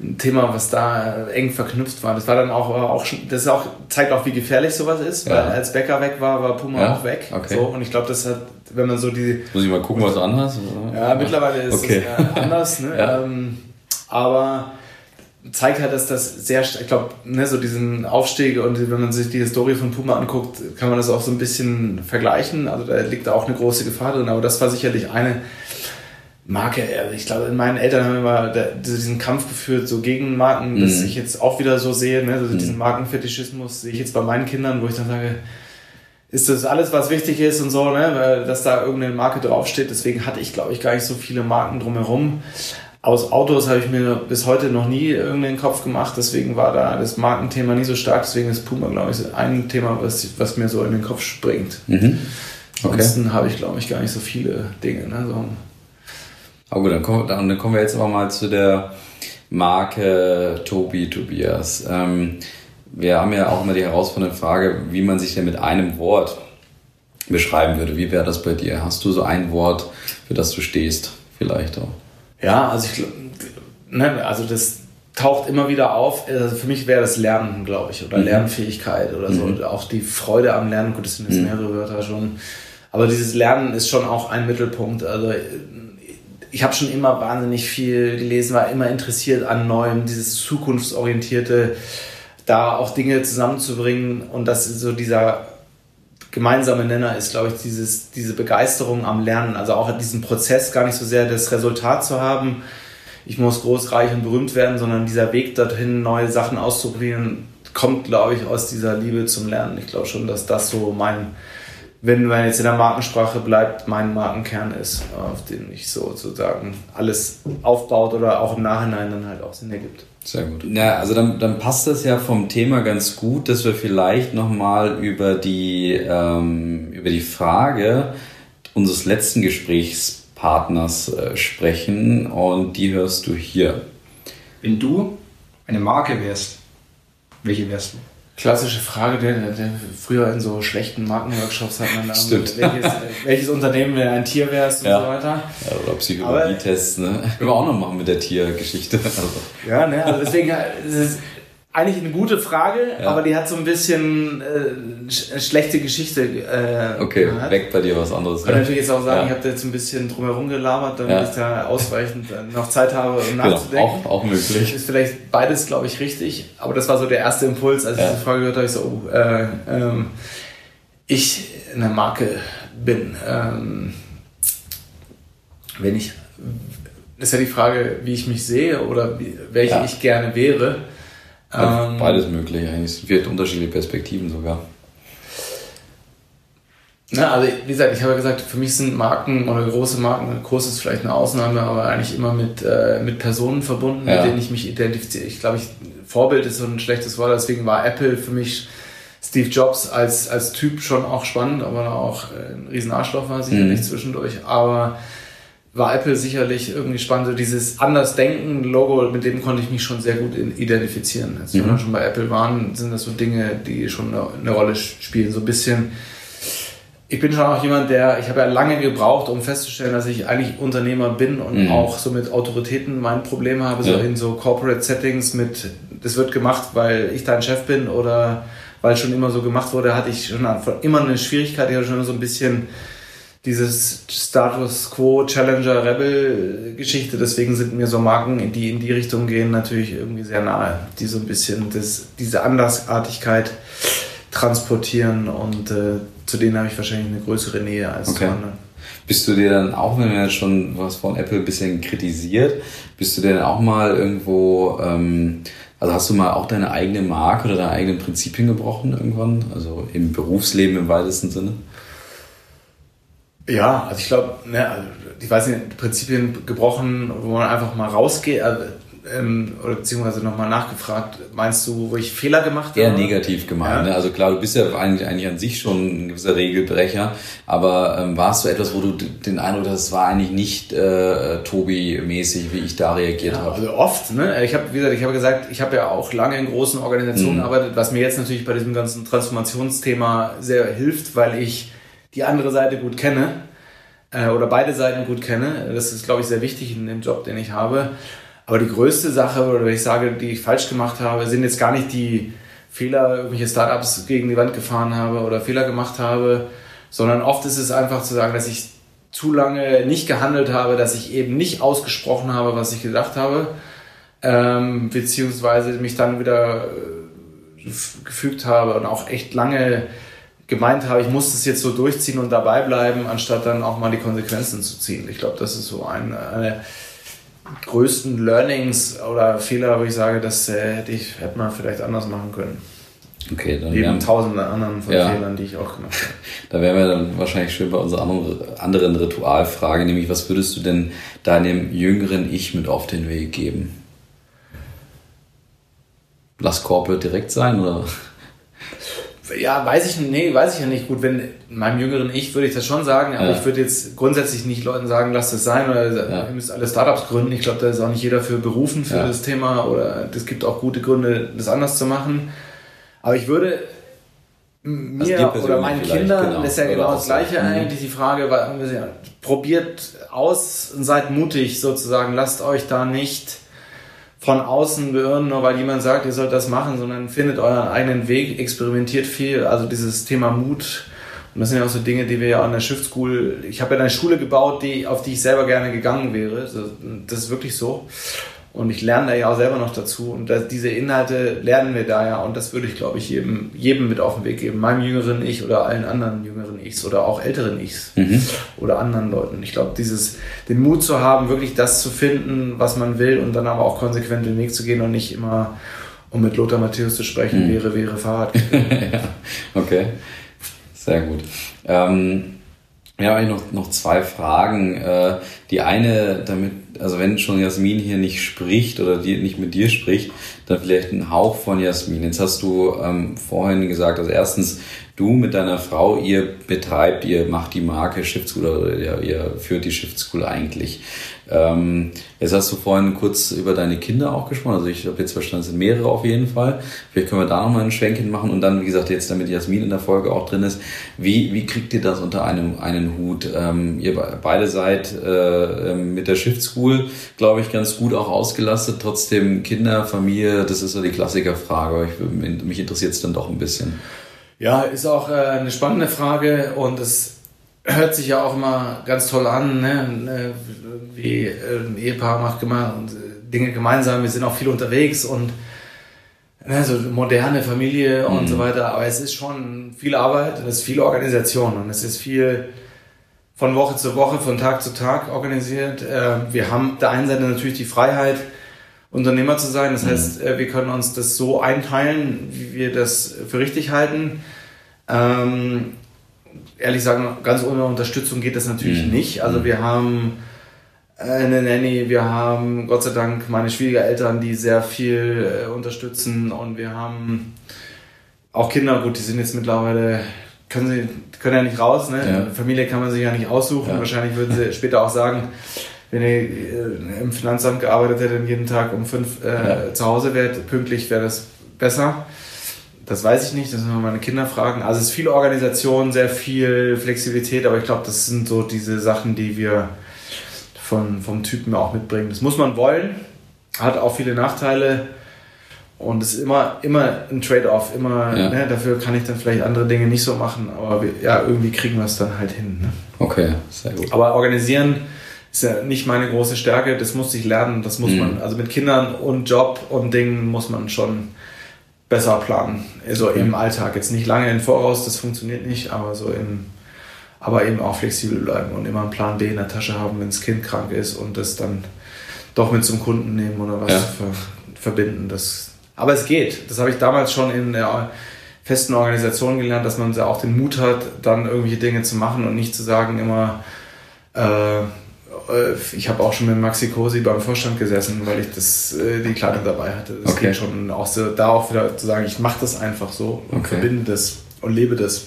ein Thema, was da eng verknüpft war. Das war dann auch, auch das auch, zeigt auch, wie gefährlich sowas ist, ja. weil als Becker weg war, war Puma ja? auch weg. Okay. So, und ich glaube, das hat, wenn man so die. Muss ich mal gucken, was du anhast? Ja, mittlerweile ist okay. es anders. Ne? Ähm, aber zeigt halt, dass das sehr, ich glaube, ne, so diesen Aufstieg und wenn man sich die Historie von Puma anguckt, kann man das auch so ein bisschen vergleichen. Also da liegt auch eine große Gefahr drin, aber das war sicherlich eine Marke. Also ich glaube, meine Eltern haben immer diesen Kampf geführt, so gegen Marken, mhm. dass ich jetzt auch wieder so sehe, ne, also diesen. Markenfetischismus sehe ich jetzt bei meinen Kindern, wo ich dann sage, ist das alles, was wichtig ist und so, ne, dass da irgendeine Marke draufsteht. Deswegen hatte ich, glaube ich, gar nicht so viele Marken drumherum. Aus Autos habe ich mir bis heute noch nie irgendeinen Kopf gemacht, deswegen war da das Markenthema nie so stark, deswegen ist Puma, glaube ich, ein Thema, was, was mir so in den Kopf springt. Mhm. Okay. Ansonsten habe ich, glaube ich, gar nicht so viele Dinge. Ne? So. Aber gut, dann kommen, dann kommen wir jetzt aber mal zu der Marke Tobi Tobias. Ähm, wir haben ja auch immer die herausfordernde Frage, wie man sich denn mit einem Wort beschreiben würde. Wie wäre das bei dir? Hast du so ein Wort, für das du stehst? Vielleicht auch. Ja, also ich ne, also das taucht immer wieder auf. Also für mich wäre das Lernen, glaube ich, oder mhm. Lernfähigkeit oder so. Mhm. Auch die Freude am Lernen, gut, das sind jetzt mhm. mehrere Wörter schon. Aber dieses Lernen ist schon auch ein Mittelpunkt. Also ich habe schon immer wahnsinnig viel gelesen, war immer interessiert an Neuem, dieses zukunftsorientierte, da auch Dinge zusammenzubringen und das ist so dieser gemeinsame Nenner ist, glaube ich, dieses, diese Begeisterung am Lernen, also auch diesen Prozess, gar nicht so sehr das Resultat zu haben, ich muss groß, reich und berühmt werden, sondern dieser Weg dorthin, neue Sachen auszuprobieren, kommt, glaube ich, aus dieser Liebe zum Lernen. Ich glaube schon, dass das so mein, wenn man jetzt in der Markensprache bleibt, mein Markenkern ist, auf den ich sozusagen alles aufbaut oder auch im Nachhinein dann halt auch Sinn ergibt. Sehr gut. Ja, also dann, dann passt das ja vom Thema ganz gut, dass wir vielleicht nochmal über die, ähm, über die Frage unseres letzten Gesprächspartners äh, sprechen und die hörst du hier. Wenn du eine Marke wärst, welche wärst du? Klassische Frage, der, der früher in so schlechten Markenworkshops hat man da Stimmt. Welches, welches Unternehmen, wenn ein Tier wärst und ja. so weiter. Ja, oder Psychologie-Tests, ne? Können wir auch noch machen mit der Tiergeschichte. Also. Ja, ne, also deswegen, es ist eigentlich eine gute Frage, ja. aber die hat so ein bisschen äh, schlechte Geschichte. Äh, okay, gehabt. weg bei dir was anderes. Ich kann natürlich jetzt auch sagen, ja. ich habe da jetzt ein bisschen drumherum gelabert, damit ja. ich da ausreichend äh, noch Zeit habe, um genau, nachzudenken. Auch, auch möglich. Ist vielleicht beides, glaube ich, richtig, aber das war so der erste Impuls, als ich diese Frage gehört habe, ich so, oh, äh, ähm, ich in der Marke bin. Ähm, wenn ich das ist ja die Frage, wie ich mich sehe oder wie, welche ich gerne wäre. Ähm, beides möglich, eigentlich. Es wird unterschiedliche Perspektiven sogar. Na, also wie gesagt, ich habe ja gesagt, für mich sind Marken oder große Marken, groß ist vielleicht eine Ausnahme, aber eigentlich immer mit, äh, mit Personen verbunden, ja. mit denen ich mich identifiziere. Ich glaube, ich, Vorbild ist so ein schlechtes Wort, deswegen war Apple für mich Steve Jobs als, als Typ schon auch spannend, aber auch ein Riesenarschloch war sicherlich mhm. zwischendurch. Aber war Apple sicherlich irgendwie spannend. So dieses Andersdenken-Logo, mit dem konnte ich mich schon sehr gut identifizieren. Als mhm. wir schon bei Apple waren, sind das so Dinge, die schon eine, eine, Rolle spielen. So ein bisschen. Ich bin schon auch jemand, der, ich habe ja lange gebraucht, um festzustellen, dass ich eigentlich Unternehmer bin und mhm. auch so mit Autoritäten mein Problem habe, so ja. in so Corporate Settings mit, das wird gemacht, weil ich dein Chef bin oder weil schon immer so gemacht wurde, hatte ich schon immer eine Schwierigkeit, ich hatte schon so ein bisschen dieses Status Quo Challenger Rebel Geschichte. Deswegen sind mir so Marken, die in die Richtung gehen, natürlich irgendwie sehr nahe, die so ein bisschen das, diese Andersartigkeit transportieren und äh, zu denen habe ich wahrscheinlich eine größere Nähe als okay. zu anderen. Bist du dir dann auch, wenn du jetzt schon was von Apple ein bisschen kritisiert, bist du dir dann auch mal irgendwo, ähm, also hast du mal auch deine eigene Marke oder deine eigenen Prinzipien gebrochen irgendwann? Also im Berufsleben im weitesten Sinne? Ja, also ich glaube, ne, also ich weiß nicht, Prinzipien gebrochen, wo man einfach mal rausgeht. Also ähm, oder beziehungsweise nochmal nachgefragt, meinst du, wo ich Fehler gemacht habe? Eher negativ gemeint. Ja. Ne? Also klar, du bist ja eigentlich, eigentlich an sich schon ein gewisser Regelbrecher, aber ähm, warst du etwas, wo du den Eindruck hast, es war eigentlich nicht äh, Tobi-mäßig, wie ich da reagiert ja, habe? Also oft, ne? Ich habe, wie gesagt, ich habe gesagt, ich habe ja auch lange in großen Organisationen mhm. gearbeitet, was mir jetzt natürlich bei diesem ganzen Transformationsthema sehr hilft, weil ich die andere Seite gut kenne äh, oder beide Seiten gut kenne. Das ist, glaube ich, sehr wichtig in dem Job, den ich habe. Aber die größte Sache, oder wenn ich sage, die ich falsch gemacht habe, sind jetzt gar nicht die Fehler, irgendwelche Startups gegen die Wand gefahren habe oder Fehler gemacht habe, sondern oft ist es einfach zu sagen, dass ich zu lange nicht gehandelt habe, dass ich eben nicht ausgesprochen habe, was ich gedacht habe, ähm, beziehungsweise mich dann wieder äh, gefügt habe und auch echt lange gemeint habe, ich muss das jetzt so durchziehen und dabei bleiben, anstatt dann auch mal die Konsequenzen zu ziehen. Ich glaube, das ist so eine, eine größten Learnings oder Fehler, wo ich sage, das äh, hätte, ich, hätte man vielleicht anders machen können. Okay, dann Neben haben, tausenden anderen von ja, Fehlern, die ich auch gemacht habe. Da wären wir dann wahrscheinlich schön bei unserer anderen Ritualfrage, nämlich was würdest du denn deinem jüngeren Ich mit auf den Weg geben? Lass Corporate direkt sein oder? Ja, weiß ich, nee, weiß ich ja nicht. Gut, wenn meinem jüngeren Ich würde ich das schon sagen, aber ja. ich würde jetzt grundsätzlich nicht Leuten sagen, lasst es sein oder ja. ihr müsst alle Startups gründen. Ich glaube, da ist auch nicht jeder für berufen für ja. das Thema oder es gibt auch gute Gründe, das anders zu machen. Aber ich würde mir also oder meinen Kindern, genau, das ist ja genau das Gleiche mhm. eigentlich, die Frage, probiert aus und seid mutig sozusagen, lasst euch da nicht von außen beirren, nur weil jemand sagt, ihr sollt das machen, sondern findet euren eigenen Weg, experimentiert viel. Also dieses Thema Mut. Und das sind ja auch so Dinge, die wir ja an der Shift School, ich habe ja eine Schule gebaut, die, auf die ich selber gerne gegangen wäre. Das ist wirklich so. Und ich lerne da ja auch selber noch dazu. Und das, diese Inhalte lernen wir da ja. Und das würde ich, glaube ich, jedem, jedem mit auf den Weg geben. Meinem jüngeren Ich oder allen anderen jüngeren Ichs oder auch älteren Ichs mhm. oder anderen Leuten. Ich glaube, dieses, den Mut zu haben, wirklich das zu finden, was man will und dann aber auch konsequent den Weg zu gehen und nicht immer, um mit Lothar Matthäus zu sprechen, mhm. wäre, wäre Fahrrad. ja, okay. Sehr gut. Ähm ja, eigentlich noch, noch zwei Fragen. Äh, die eine, damit, also wenn schon Jasmin hier nicht spricht oder die nicht mit dir spricht, dann vielleicht ein Hauch von Jasmin. Jetzt hast du ähm, vorhin gesagt, also erstens, du mit deiner Frau, ihr betreibt, ihr macht die Marke Shift School oder ihr, ihr führt die Shift School eigentlich. Ähm, jetzt hast du vorhin kurz über deine Kinder auch gesprochen. Also ich habe jetzt verstanden, es sind mehrere auf jeden Fall. Vielleicht können wir da nochmal ein Schwänkchen machen und dann, wie gesagt, jetzt damit Jasmin in der Folge auch drin ist. Wie, wie kriegt ihr das unter einem einen Hut? Ähm, ihr beide seid äh, ähm, mit der Shift School, glaube ich, ganz gut auch ausgelastet. Trotzdem Kinder, Familie, das ist so die Klassikerfrage. Ich, mich interessiert es dann doch ein bisschen. Ja, ist auch äh, eine spannende Frage und es hört sich ja auch immer ganz toll an, ne? wie äh, ein Ehepaar macht immer äh, Dinge gemeinsam, wir sind auch viel unterwegs und ne, so moderne Familie und mhm. so weiter, aber es ist schon viel Arbeit, es ist viel Organisation und es ist viel von Woche zu Woche, von Tag zu Tag organisiert. Äh, wir haben der einen Seite natürlich die Freiheit, Unternehmer zu sein, das mhm. heißt, wir können uns das so einteilen, wie wir das für richtig halten. Ähm, ehrlich sagen, ganz ohne Unterstützung geht das natürlich mhm. nicht. Also mhm. wir haben eine Nanny, wir haben Gott sei Dank meine Schwiegereltern, die sehr viel äh, unterstützen und wir haben auch Kinder, gut, die sind jetzt mittlerweile, können sie können ja nicht raus, ne? Ja. Familie kann man sich ja nicht aussuchen. Ja. Wahrscheinlich würden sie später auch sagen, wenn ihr äh, im Finanzamt gearbeitet hättet und jeden Tag um fünf äh, ja. zu Hause wärt, pünktlich wäre das besser. Das weiß ich nicht, das müssen wir meine Kinder fragen. Also es ist viel Organisation, sehr viel Flexibilität, aber ich glaube, das sind so diese Sachen, die wir von, vom Typen auch mitbringen. Das muss man wollen, hat auch viele Nachteile und es ist immer, immer ein Trade-off. Immer, ja. ne, dafür kann ich dann vielleicht andere Dinge nicht so machen, aber wir, ja, irgendwie kriegen wir es dann halt hin. Ne? Okay, sehr gut. Aber organisieren ist ja nicht meine große Stärke, das muss ich lernen, das muss mhm. man, also mit Kindern und Job und Dingen muss man schon besser planen. Also im Alltag. Jetzt nicht lange im Voraus, das funktioniert nicht, aber so im, aber eben auch flexibel bleiben und immer einen Plan B in der Tasche haben, wenn das Kind krank ist und das dann doch mit zum Kunden nehmen oder was ja. ver verbinden. Das, aber es geht. Das habe ich damals schon in der festen Organisation gelernt, dass man auch den Mut hat, dann irgendwelche Dinge zu machen und nicht zu sagen immer, äh, ich habe auch schon mit Maxi Cosi beim Vorstand gesessen, weil ich das, äh, die Kleidung dabei hatte. Das Okay. geht schon auch so, da auch wieder zu sagen, ich mache das einfach so und Okay. verbinde das und lebe das.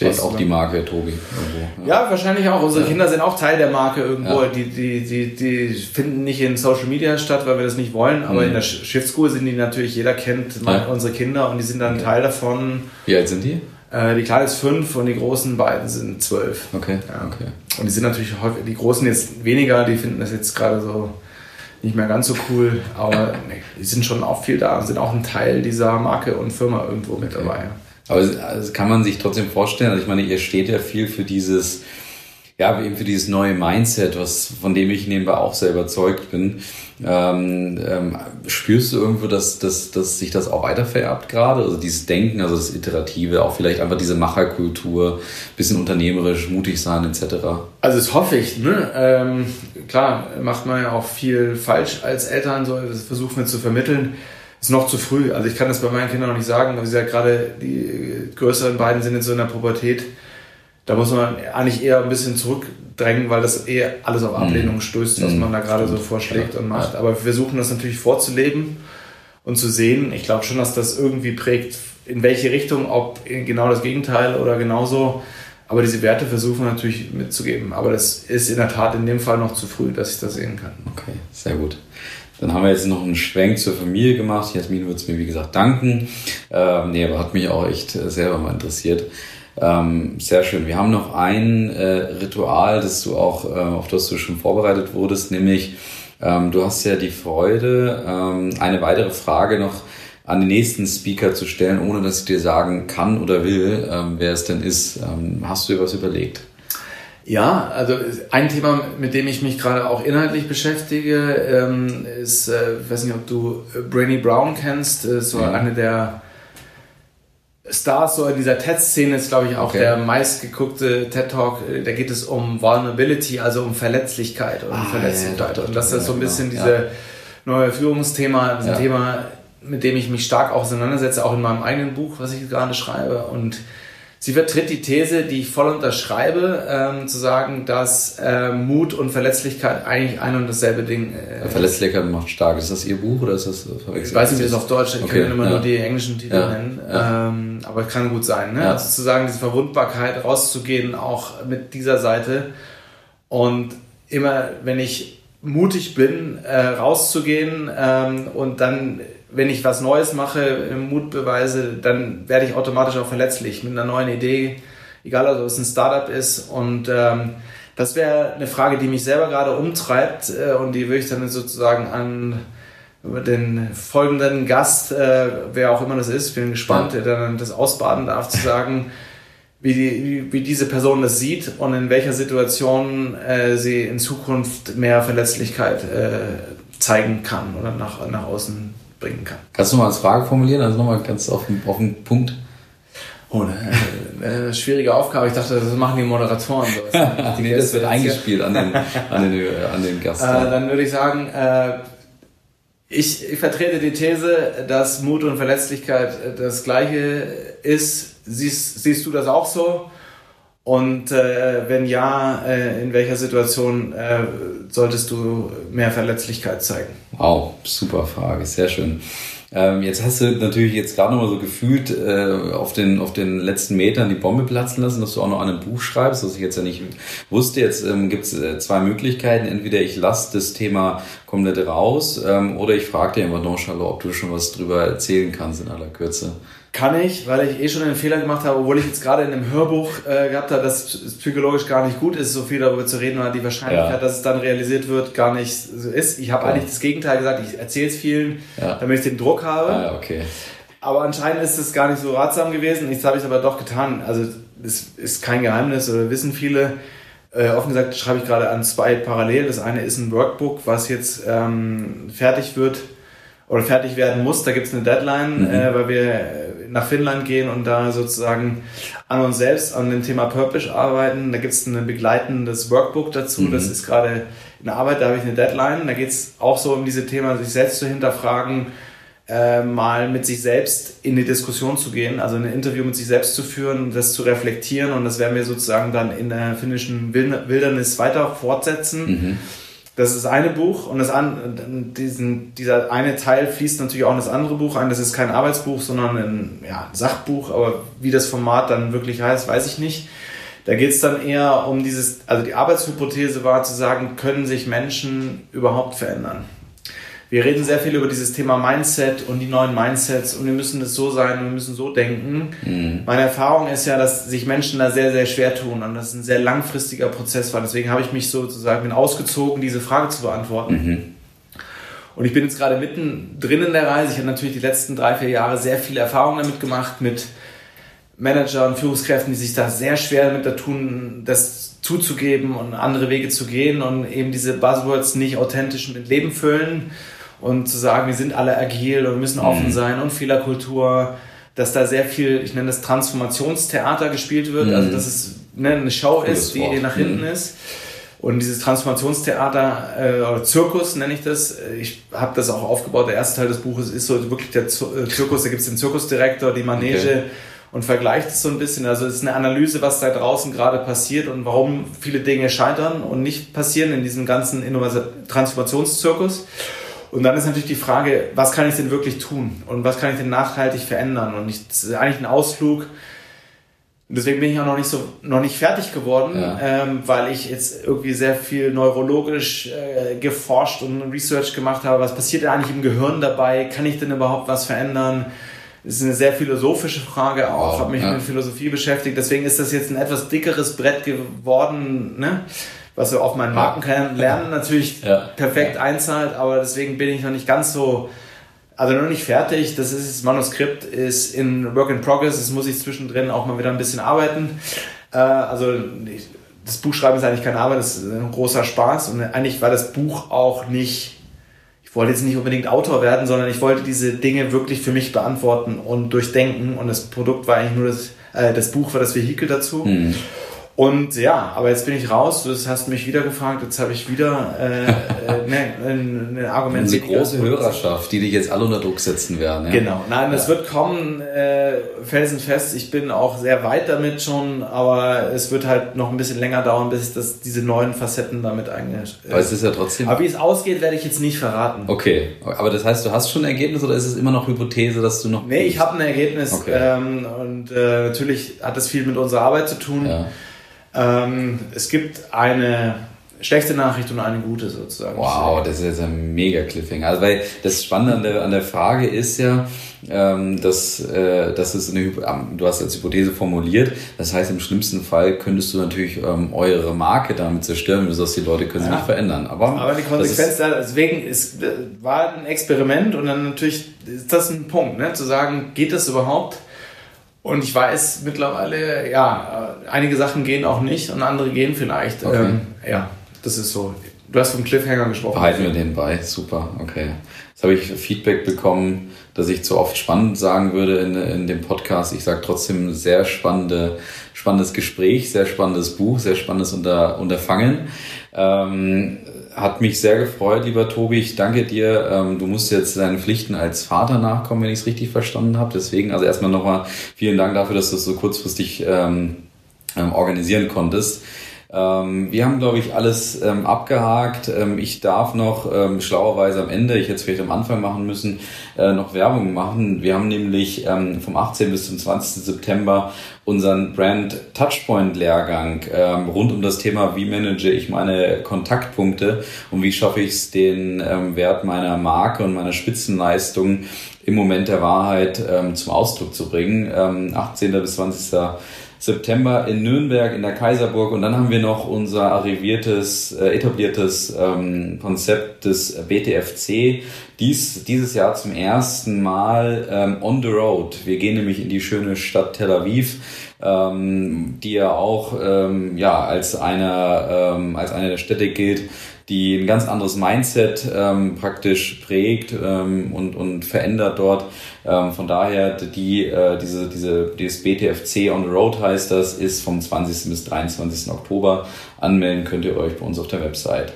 Was auch die Marke Tobi irgendwo. Ja, wahrscheinlich auch. Unsere Kinder sind auch Teil der Marke irgendwo. Ja. Die, die, die, die finden nicht in Social Media statt, weil wir das nicht wollen. Aber Mhm. in der Sch- Schiffsschule sind die natürlich, jeder kennt Ja. unsere Kinder und die sind dann Teil davon. Wie alt sind die? Äh, die Kleine ist fünf und die großen beiden sind zwölf. Okay, Ja. okay. Und die sind natürlich häufig, die Großen jetzt weniger, die finden das jetzt gerade so nicht mehr ganz so cool, aber nee, die sind schon auch viel da und sind auch ein Teil dieser Marke und Firma irgendwo mit dabei. Aber es- also kann man sich trotzdem vorstellen, also ich meine, ihr steht ja viel für dieses, ja, eben für dieses neue Mindset, was, von dem ich nebenbei auch sehr überzeugt bin. Ähm, ähm, spürst du irgendwo, dass, dass, dass sich das auch weiter vererbt gerade? Also dieses Denken, also das Iterative, auch vielleicht einfach diese Macherkultur, bisschen unternehmerisch, mutig sein, etc. Also das hoffe ich. Ne? Ähm, klar, macht man ja auch viel falsch als Eltern, so das versuchen wir zu vermitteln. Ist noch zu früh. Also ich kann das bei meinen Kindern noch nicht sagen. Wie gesagt, gerade die größeren beiden sind jetzt so in der Pubertät. Da muss man eigentlich eher ein bisschen zurückdrängen, weil das eher alles auf Ablehnung stößt, was Mhm. man da gerade so vorschlägt und macht. Aber wir versuchen das natürlich vorzuleben und zu sehen. Ich glaube schon, dass das irgendwie prägt, in welche Richtung, ob genau das Gegenteil oder genauso. Aber diese Werte versuchen wir natürlich mitzugeben. Aber das ist in der Tat in dem Fall noch zu früh, dass ich das sehen kann. Okay, sehr gut. Dann haben wir jetzt noch einen Schwenk zur Familie gemacht. Jasmin wird es mir, wie gesagt, danken. Ähm, nee, aber hat mich auch echt äh, selber mal interessiert. Ähm, sehr schön. Wir haben noch ein äh, Ritual, das du auch, äh, auf das du schon vorbereitet wurdest, nämlich ähm, du hast ja die Freude, ähm, eine weitere Frage noch an den nächsten Speaker zu stellen, ohne dass ich dir sagen kann oder will, ähm, wer es denn ist. Ähm, hast du dir was überlegt? Ja, also ein Thema, mit dem ich mich gerade auch inhaltlich beschäftige, ähm, ist, äh, ich weiß nicht, ob du äh, Brainy Brown kennst, äh, so Ja. eine der Stars so in dieser TED-Szene ist, glaube ich, auch Okay. der meistgeguckte TED-Talk. äh, Da geht es um Vulnerability, also um Verletzlichkeit und Ah, Verletzlichkeit. ja, doch, und das doch, ist so ein ja, bisschen genau. diese neue Führungsthema, Ja. ein Thema, mit dem ich mich stark auseinandersetze, auch in meinem eigenen Buch, was ich gerade schreibe. Und Sie vertritt die These, die ich voll unterschreibe, ähm, zu sagen, dass äh, Mut und Verletzlichkeit eigentlich ein und dasselbe Ding äh, Verletzlichkeit macht stark. Ist das Ihr Buch oder ist das äh, verwechselt? ich weiß nicht, wie das auf Deutsch, ich Okay, kann ja immer ja. nur die englischen Titel Ja, nennen. Ähm, aber es kann gut sein, ne? Ja. Also zu sagen, diese Verwundbarkeit rauszugehen, auch mit dieser Seite. Und immer, wenn ich mutig bin, äh, rauszugehen ähm, und dann, wenn ich was Neues mache, äh, Mut beweise, dann werde ich automatisch auch verletzlich mit einer neuen Idee, egal ob es ein Startup ist. Und ähm, das wäre eine Frage, die mich selber gerade umtreibt äh, und die würde ich dann sozusagen an den folgenden Gast, äh, wer auch immer das ist, bin gespannt, der dann das ausbaden darf, zu sagen, wie, die, wie, wie diese Person das sieht und in welcher Situation äh, sie in Zukunft mehr Verletzlichkeit äh, zeigen kann oder nach, nach außen bringen kann. Kannst du mal als Frage formulieren? Also nochmal ganz auf den, auf den Punkt. Oh, eine, eine schwierige Aufgabe. Ich dachte, das machen die Moderatoren. So. Die nee, das wird eingespielt an den, an den, äh, an den Gast. Äh, dann würde ich sagen, äh, ich, ich vertrete die These, dass Mut und Verletzlichkeit äh, das Gleiche ist. Siehst, siehst du das auch so? Und äh, wenn ja, äh, in welcher Situation äh, solltest du mehr Verletzlichkeit zeigen? Wow, super Frage, sehr schön. Ähm, jetzt hast du natürlich jetzt gerade noch mal so gefühlt äh, auf, den, auf den letzten Metern die Bombe platzen lassen, dass du auch noch an einem Buch schreibst, was ich jetzt ja nicht wusste. Jetzt ähm, gibt es äh, zwei Möglichkeiten. Entweder ich lasse das Thema komplett raus ähm, oder ich frage dir einfach nonchalant, ob du schon was drüber erzählen kannst in aller Kürze. Kann ich, weil ich eh schon den Fehler gemacht habe, obwohl ich jetzt gerade in einem Hörbuch äh, gehabt habe, dass es psychologisch gar nicht gut ist, so viel darüber zu reden, weil die Wahrscheinlichkeit, Ja. dass es dann realisiert wird, gar nicht so ist. Ich habe Ja. eigentlich das Gegenteil gesagt, ich erzähle es vielen, Ja. damit ich den Druck habe. Ah, okay. Aber anscheinend ist es gar nicht so ratsam gewesen. Jetzt habe ich es aber doch getan. Also es ist kein Geheimnis oder wissen viele. Äh, offen gesagt schreibe ich gerade an zwei parallel. Das eine ist ein Workbook, was jetzt ähm, fertig wird oder fertig werden muss. Da gibt es eine Deadline, Mhm. äh, weil wir äh, nach Finnland gehen und da sozusagen an uns selbst, an dem Thema Purpose arbeiten. Da gibt es ein begleitendes Workbook dazu. Mhm. Das ist gerade in Arbeit, da habe ich eine Deadline. Da geht es auch so um diese Thema, sich selbst zu hinterfragen, äh, mal mit sich selbst in die Diskussion zu gehen, also ein Interview mit sich selbst zu führen, das zu reflektieren und das werden wir sozusagen dann in der finnischen Wild- Wildernis weiter fortsetzen. Mhm. Das ist eine Buch und das an, diesen, dieser eine Teil fließt natürlich auch in das andere Buch ein. Das ist kein Arbeitsbuch, sondern ein ja, Sachbuch, aber wie das Format dann wirklich heißt, weiß ich nicht. Da geht es dann eher um dieses, also die Arbeitshypothese war zu sagen, können sich Menschen überhaupt verändern? Wir reden sehr viel über dieses Thema Mindset und die neuen Mindsets und wir müssen es so sein, wir müssen so denken. Mhm. Meine Erfahrung ist ja, dass sich Menschen da sehr, sehr schwer tun und das ist ein sehr langfristiger Prozess war. Deswegen habe ich mich sozusagen ausgezogen, diese Frage zu beantworten. Mhm. Und ich bin jetzt gerade mittendrin in der Reise. Ich habe natürlich die letzten drei, vier Jahre sehr viele Erfahrungen damit gemacht, mit Manager und Führungskräften, die sich da sehr schwer damit da tun, das zuzugeben und andere Wege zu gehen und eben diese Buzzwords nicht authentisch mit Leben füllen und zu sagen, wir sind alle agil und müssen offen mhm. sein und Fehlerkultur, dass da sehr viel, ich nenne das Transformationstheater gespielt wird, also mhm. dass es ne, eine Show ist, die Wort. nach hinten mhm. ist. Und dieses Transformationstheater äh, oder Zirkus nenne ich das. Ich habe das auch aufgebaut. Der erste Teil des Buches ist so wirklich der äh, Zirkus. Da gibt es den Zirkusdirektor, die Manege. Okay und vergleicht es so ein bisschen. Also es ist eine Analyse, was da draußen gerade passiert und warum viele Dinge scheitern und nicht passieren in diesem ganzen Transformationszirkus. Und dann ist natürlich die Frage, was kann ich denn wirklich tun und was kann ich denn nachhaltig verändern? Und ich, das ist eigentlich ein Ausflug. Deswegen bin ich auch noch nicht so noch nicht fertig geworden, ja. ähm, weil ich jetzt irgendwie sehr viel neurologisch äh, geforscht und Research gemacht habe. Was passiert denn eigentlich im Gehirn dabei? Kann ich denn überhaupt was verändern? Das ist eine sehr philosophische Frage auch. Ich habe mich ja. mit Philosophie beschäftigt. Deswegen ist das jetzt ein etwas dickeres Brett geworden, ne? Was so auf meinen Markenlernen natürlich ja. perfekt einzahlt. Aber deswegen bin ich noch nicht ganz so, also noch nicht fertig. Das ist das Manuskript ist in Work in Progress. Das muss ich zwischendrin auch mal wieder ein bisschen arbeiten. Äh, also das Buchschreiben ist eigentlich keine Arbeit, das ist ein großer Spaß. Und eigentlich war das Buch auch nicht ich wollte jetzt nicht unbedingt Autor werden, sondern ich wollte diese Dinge wirklich für mich beantworten und durchdenken. Und das Produkt war eigentlich nur das, äh, das Buch war das Vehikel dazu. Mhm. Und ja, aber jetzt bin ich raus, du hast mich wieder gefragt, jetzt habe ich wieder äh, äh, ne, ein, Argument. Eine große Hörerschaft, die dich jetzt alle unter Druck setzen werden. Ja? Genau, nein, das ja. wird kommen, äh, felsenfest. Ich bin auch sehr weit damit schon, aber es wird halt noch ein bisschen länger dauern, bis ich das, diese neuen Facetten damit eigentlich. Äh, Weil es ist ja trotzdem. Aber wie es ausgeht, werde ich jetzt nicht verraten. Okay, aber das heißt, du hast schon ein Ergebnis oder ist es immer noch Hypothese, dass du noch. Nee, ich habe ein Ergebnis okay. ähm, und äh, natürlich hat das viel mit unserer Arbeit zu tun. Ja. Ähm, es gibt eine schlechte Nachricht und eine gute sozusagen. Wow, das ist jetzt ein mega Cliffhanger. Also weil das Spannende an der, an der Frage ist ja, ähm, dass, äh, dass es eine, ähm, du hast als Hypothese formuliert, das heißt im schlimmsten Fall könntest du natürlich ähm, eure Marke damit zerstören, du sagst, die Leute können ja. sich nicht verändern. Aber, Aber die Konsequenz da, deswegen ist, war ein Experiment und dann natürlich ist das ein Punkt, ne? zu sagen, geht das überhaupt? Und ich weiß mittlerweile, ja, einige Sachen gehen auch nicht und andere gehen vielleicht. Okay. Ähm, ja, das ist so. Du hast vom Cliffhanger gesprochen. Behalten wir den bei, super, okay. Jetzt habe ich Feedback bekommen, dass ich zu oft spannend sagen würde in, in dem Podcast. Ich sage trotzdem sehr spannende, spannendes Gespräch, sehr spannendes Buch, sehr spannendes Unter, Unterfangen. Ähm, hat mich sehr gefreut, lieber Tobi. Ich danke dir. Ähm, du musst jetzt deinen Pflichten als Vater nachkommen, wenn ich es richtig verstanden habe. Deswegen, also erstmal nochmal vielen Dank dafür, dass du es so kurzfristig ähm, ähm, organisieren konntest. Ähm, wir haben, glaube ich, alles ähm, abgehakt. Ähm, ich darf noch ähm, schlauerweise am Ende, ich hätte es vielleicht am Anfang machen müssen, äh, noch Werbung machen. Wir haben nämlich ähm, vom 18. bis zum 20. September unseren Brand Touchpoint Lehrgang ähm, rund um das Thema, wie manage ich meine Kontaktpunkte und wie schaffe ich es, den Wert meiner Marke und meiner Spitzenleistung im Moment der Wahrheit zum Ausdruck zu bringen. 18. bis 20. September in Nürnberg in der Kaiserburg und dann haben wir noch unser arriviertes, äh, etabliertes ähm, Konzept des BTFC. Dies, dieses Jahr zum ersten Mal ähm, on the road. Wir gehen nämlich in die schöne Stadt Tel Aviv, ähm, die ja auch ähm, ja, als, einer, ähm, als eine der Städte gilt, die ein ganz anderes Mindset ähm, praktisch prägt ähm, und, und verändert dort. Ähm, von daher, die, äh, diese, diese, dieses BTFC on the Road heißt das, ist vom 20. bis 23. Oktober. Anmelden könnt ihr euch bei uns auf der Website.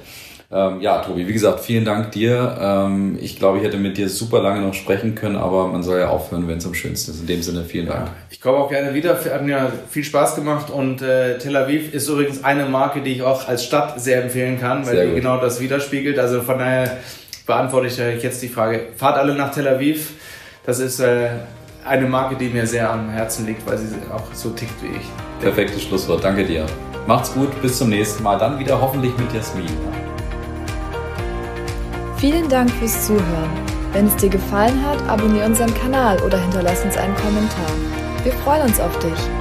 Ähm, ja, Tobi, wie gesagt, vielen Dank dir. Ähm, ich glaube, ich hätte mit dir super lange noch sprechen können, aber man soll ja aufhören, wenn es am schönsten ist. In dem Sinne, vielen Dank. Ich komme auch gerne wieder. Hat mir viel Spaß gemacht und äh, Tel Aviv ist übrigens eine Marke, die ich auch als Stadt sehr empfehlen kann, weil Sehr die gut. genau das widerspiegelt. Also von daher beantworte ich euch jetzt die Frage. Fahrt alle nach Tel Aviv. Das ist äh, eine Marke, die mir sehr am Herzen liegt, weil sie auch so tickt wie ich. Perfektes Schlusswort. Danke dir. Macht's gut. Bis zum nächsten Mal. Dann wieder hoffentlich mit Jasmin. Vielen Dank fürs Zuhören. Wenn es dir gefallen hat, abonniere unseren Kanal oder hinterlass uns einen Kommentar. Wir freuen uns auf dich.